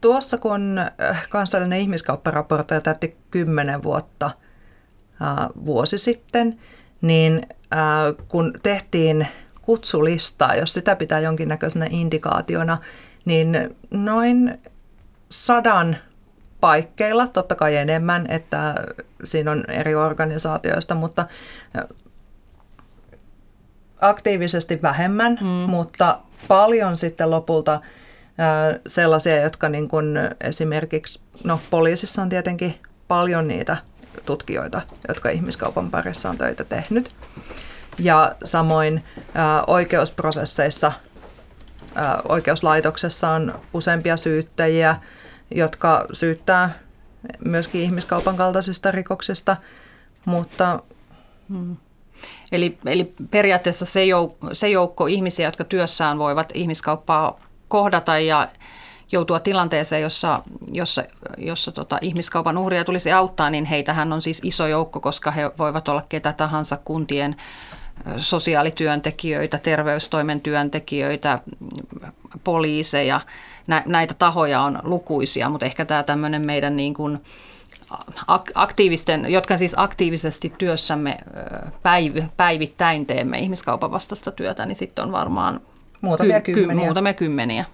Tuossa kun äh, kansallinen ihmiskaupparaportoija täytti 10 vuotta äh, vuosi sitten, niin äh, kun tehtiin kutsulistaa, jos sitä pitää jonkinnäköisenä indikaationa, niin noin sadan paikkeilla, totta kai enemmän, että siinä on eri organisaatioista, mutta aktiivisesti vähemmän, mm. mutta paljon sitten lopulta sellaisia, jotka niin kuin esimerkiksi, no poliisissa on tietenkin paljon niitä tutkijoita, jotka ihmiskaupan parissa on töitä tehnyt. Ja samoin oikeusprosesseissa, oikeuslaitoksessa on useampia syyttäjiä, jotka syyttää myöskin ihmiskaupan kaltaisista rikoksista, mutta... Hmm. Eli, eli periaatteessa se, jouk- se joukko ihmisiä, jotka työssään voivat ihmiskauppaa kohdata ja joutua tilanteeseen, jossa, jossa, jossa tota, ihmiskaupan uhria tulisi auttaa, niin heitähän on siis iso joukko, koska he voivat olla ketä tahansa kuntien sosiaalityöntekijöitä, terveystoimen työntekijöitä, poliiseja. Näitä tahoja on lukuisia, mutta ehkä tämä tämmöinen meidän niin kuin aktiivisten, jotka siis aktiivisesti työssämme päiv, päivittäin teemme ihmiskaupan vastaista työtä, niin sitten on varmaan muutamia ky, kymmeniä. Muutamia kymmeniä.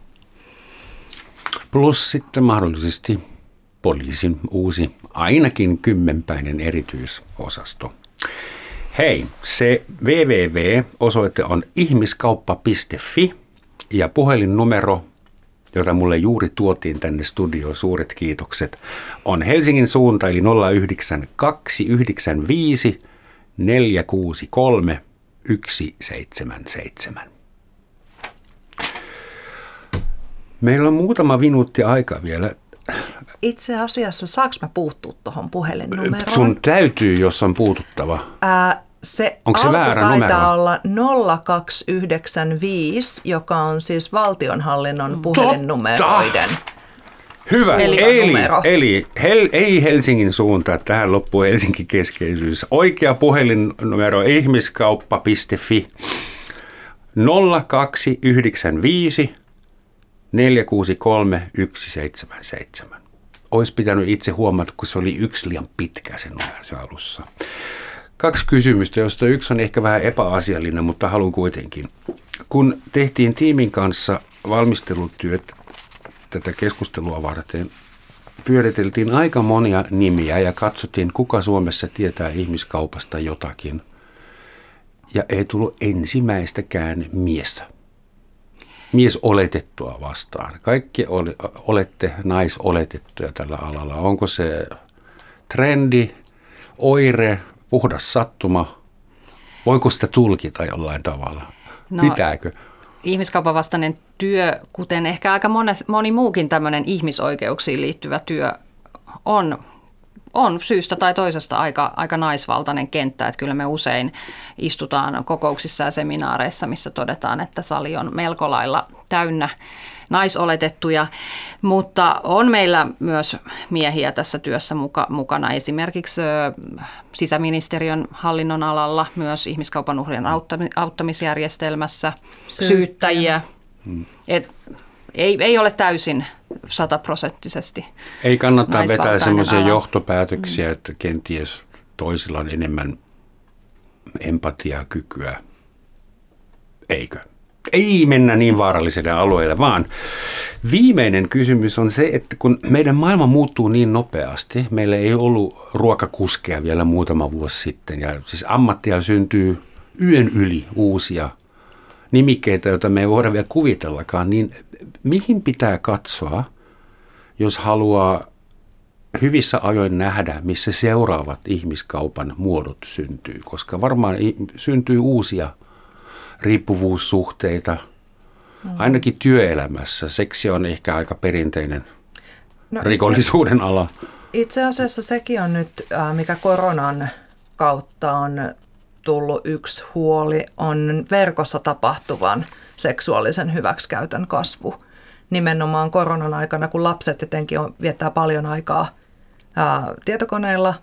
Plus sitten mahdollisesti poliisin uusi, ainakin kymmenpäinen erityisosasto. Hei, se www-osoite on ihmiskauppa.fi ja puhelinnumero, jota mulle juuri tuotiin tänne studioon, suuret kiitokset, on Helsingin suunta eli 09295 463 177. Meillä on muutama minuutti aikaa vielä. Itse asiassa, saanko mä puuttua tuohon puhelinnumeroon? Sun täytyy, jos on puututtava. Ää, se Onko se väärä taitaa numero? olla 0295, joka on siis valtionhallinnon mm. puhelinnumeroiden. Hyvä. Eli, eli hel, ei Helsingin suunta, tähän loppuu Helsinki keskeisyys. Oikea puhelinnumero ihmiskauppa.fi 0295 463 177. Olisi pitänyt itse huomata, kun se oli yksi liian pitkä se numero se alussa. Kaksi kysymystä, joista yksi on ehkä vähän epäasiallinen, mutta haluan kuitenkin. Kun tehtiin tiimin kanssa valmistelutyöt tätä keskustelua varten, pyöriteltiin aika monia nimiä ja katsottiin, kuka Suomessa tietää ihmiskaupasta jotakin. Ja ei tullut ensimmäistäkään miestä mies oletettua vastaan. Kaikki olette naisoletettuja tällä alalla. Onko se trendi, oire, puhdas sattuma? Voiko sitä tulkita jollain tavalla? No, Pitääkö? Ihmiskaupan vastainen työ, kuten ehkä aika moni, moni muukin tämmöinen ihmisoikeuksiin liittyvä työ, on on syystä tai toisesta aika, aika naisvaltainen kenttä, että kyllä me usein istutaan kokouksissa ja seminaareissa, missä todetaan, että sali on melko lailla täynnä naisoletettuja, mutta on meillä myös miehiä tässä työssä muka, mukana. Esimerkiksi sisäministeriön hallinnon alalla, myös ihmiskaupan uhrien auttamisjärjestelmässä, syyttäjiä. Hmm. Et ei, ei ole täysin sataprosenttisesti Ei kannata vetää sellaisia johtopäätöksiä, mm. että kenties toisilla on enemmän empatiakykyä. Eikö? Ei mennä niin vaaralliselle alueelle, vaan viimeinen kysymys on se, että kun meidän maailma muuttuu niin nopeasti, meillä ei ollut ruokakuskeja vielä muutama vuosi sitten, ja siis ammattia syntyy yön yli uusia nimikkeitä, joita me ei voida vielä kuvitellakaan, niin mihin pitää katsoa, jos haluaa hyvissä ajoin nähdä, missä seuraavat ihmiskaupan muodot syntyy, koska varmaan syntyy uusia riippuvuussuhteita, mm. ainakin työelämässä. Seksi on ehkä aika perinteinen no rikollisuuden itse, ala. Itse asiassa sekin on nyt, mikä koronan kautta on tullut yksi huoli, on verkossa tapahtuvan seksuaalisen hyväksikäytön kasvu. Nimenomaan koronan aikana, kun lapset etenkin on, viettää paljon aikaa ää, tietokoneilla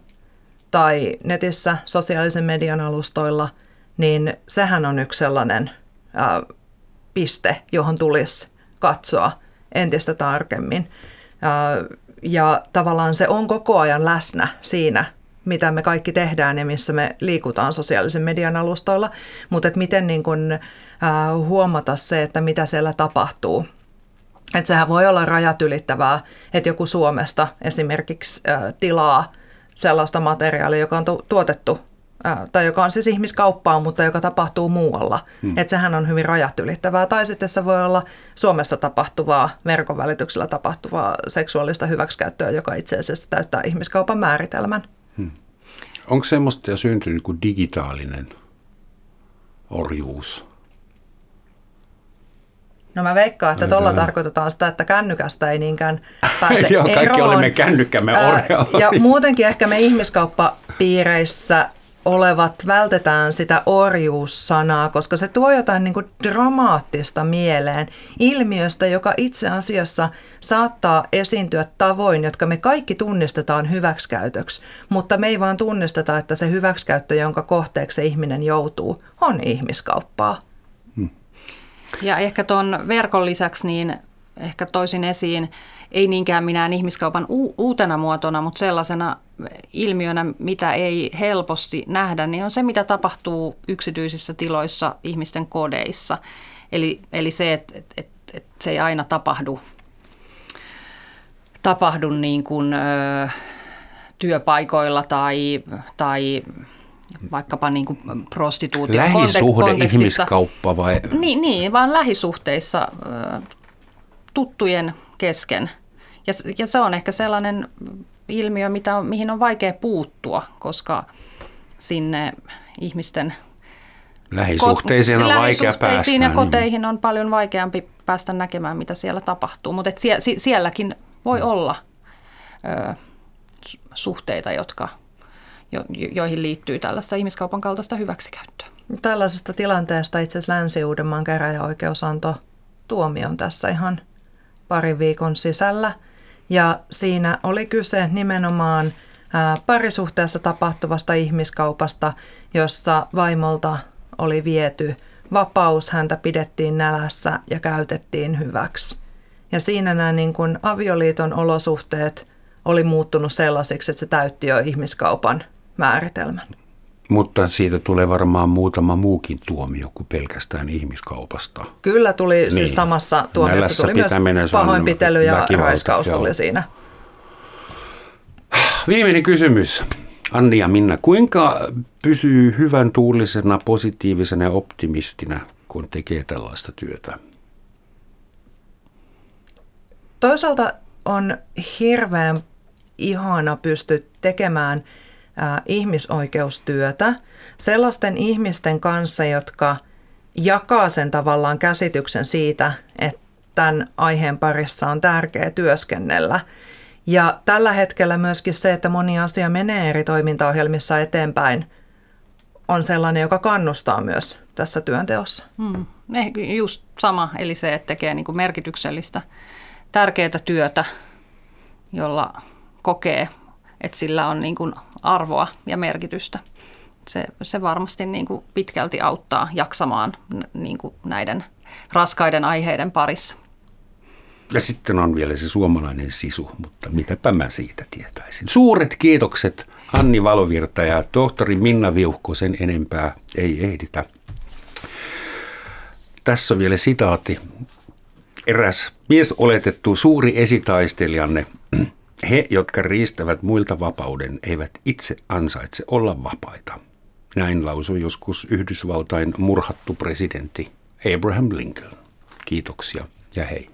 tai netissä, sosiaalisen median alustoilla, niin sehän on yksi sellainen ää, piste, johon tulisi katsoa entistä tarkemmin. Ää, ja tavallaan se on koko ajan läsnä siinä, mitä me kaikki tehdään ja missä me liikutaan sosiaalisen median alustoilla, mutta että miten niin kun, ää, huomata se, että mitä siellä tapahtuu. Että sehän voi olla rajat ylittävää, että joku Suomesta esimerkiksi ää, tilaa sellaista materiaalia, joka on tuotettu tai joka on siis ihmiskauppaa, mutta joka tapahtuu muualla. Hmm. Että sehän on hyvin rajat ylittävää. Tai sitten se voi olla Suomessa tapahtuvaa, verkon välityksellä tapahtuvaa seksuaalista hyväksikäyttöä, joka itse asiassa täyttää ihmiskaupan määritelmän. Hmm. Onko semmoista jo syntynyt kuin digitaalinen orjuus? No mä veikkaan, että tuolla tarkoitetaan sitä, että kännykästä ei niinkään pääse Joo, kaikki eroon. olemme kännykkämme orjaa. Ja muutenkin ehkä me ihmiskauppapiireissä olevat vältetään sitä orjuussanaa, koska se tuo jotain niin kuin dramaattista mieleen ilmiöstä, joka itse asiassa saattaa esiintyä tavoin, jotka me kaikki tunnistetaan hyväksikäytöksi, mutta me ei vaan tunnisteta, että se hyväksikäyttö, jonka kohteeksi se ihminen joutuu, on ihmiskauppaa. Hmm. Ja ehkä tuon verkon lisäksi niin ehkä toisin esiin, ei niinkään minään ihmiskaupan u- uutena muotona, mutta sellaisena ilmiönä, mitä ei helposti nähdä, niin on se, mitä tapahtuu yksityisissä tiloissa ihmisten kodeissa. Eli, eli se, että et, et, et se ei aina tapahdu, tapahdu niin kuin, ö, työpaikoilla tai, tai vaikkapa niin kuin prostituutio. Lähisuhde, ihmiskauppa vai? Niin, niin, vaan lähisuhteissa tuttujen kesken. Ja, ja se on ehkä sellainen ilmiö, mitä on, mihin on vaikea puuttua, koska sinne ihmisten Lähisuhteisiin on vaikea päästä. ja niin. koteihin on paljon vaikeampi päästä näkemään, mitä siellä tapahtuu. Mutta sie, sielläkin voi mm. olla ö, suhteita, jotka, jo, joihin liittyy tällaista ihmiskaupan kaltaista hyväksikäyttöä. Tällaisesta tilanteesta itse asiassa Länsi-Uudenmaan käräjäoikeus antoi tuomion tässä ihan parin viikon sisällä – ja siinä oli kyse nimenomaan parisuhteessa tapahtuvasta ihmiskaupasta, jossa vaimolta oli viety vapaus, häntä pidettiin nälässä ja käytettiin hyväksi. Ja siinä nämä niin kuin avioliiton olosuhteet oli muuttunut sellaisiksi, että se täytti jo ihmiskaupan määritelmän. Mutta siitä tulee varmaan muutama muukin tuomio kuin pelkästään ihmiskaupasta. Kyllä tuli, siis niin. siis samassa tuomiossa tuli myös pahoinpitely ja raiskaus tuli siinä. Viimeinen kysymys. Anni ja Minna, kuinka pysyy hyvän tuulisena, positiivisena ja optimistina, kun tekee tällaista työtä? Toisaalta on hirveän ihana pystyä tekemään – ihmisoikeustyötä sellaisten ihmisten kanssa, jotka jakaa sen tavallaan käsityksen siitä, että tämän aiheen parissa on tärkeää työskennellä. Ja tällä hetkellä myöskin se, että moni asia menee eri toimintaohjelmissa eteenpäin, on sellainen, joka kannustaa myös tässä työnteossa. Hmm. Just sama, eli se, että tekee niin kuin merkityksellistä, tärkeää työtä, jolla kokee että sillä on niin kuin arvoa ja merkitystä. Se, se varmasti niin kuin pitkälti auttaa jaksamaan niin kuin näiden raskaiden aiheiden parissa. Ja sitten on vielä se suomalainen sisu, mutta mitäpä mä siitä tietäisin. Suuret kiitokset Anni Valovirta ja tohtori Minna Viuhko, sen enempää ei ehditä. Tässä on vielä sitaatti. Eräs mies oletettu suuri esitaistelijanne he, jotka riistävät muilta vapauden, eivät itse ansaitse olla vapaita. Näin lausui joskus Yhdysvaltain murhattu presidentti Abraham Lincoln. Kiitoksia ja hei.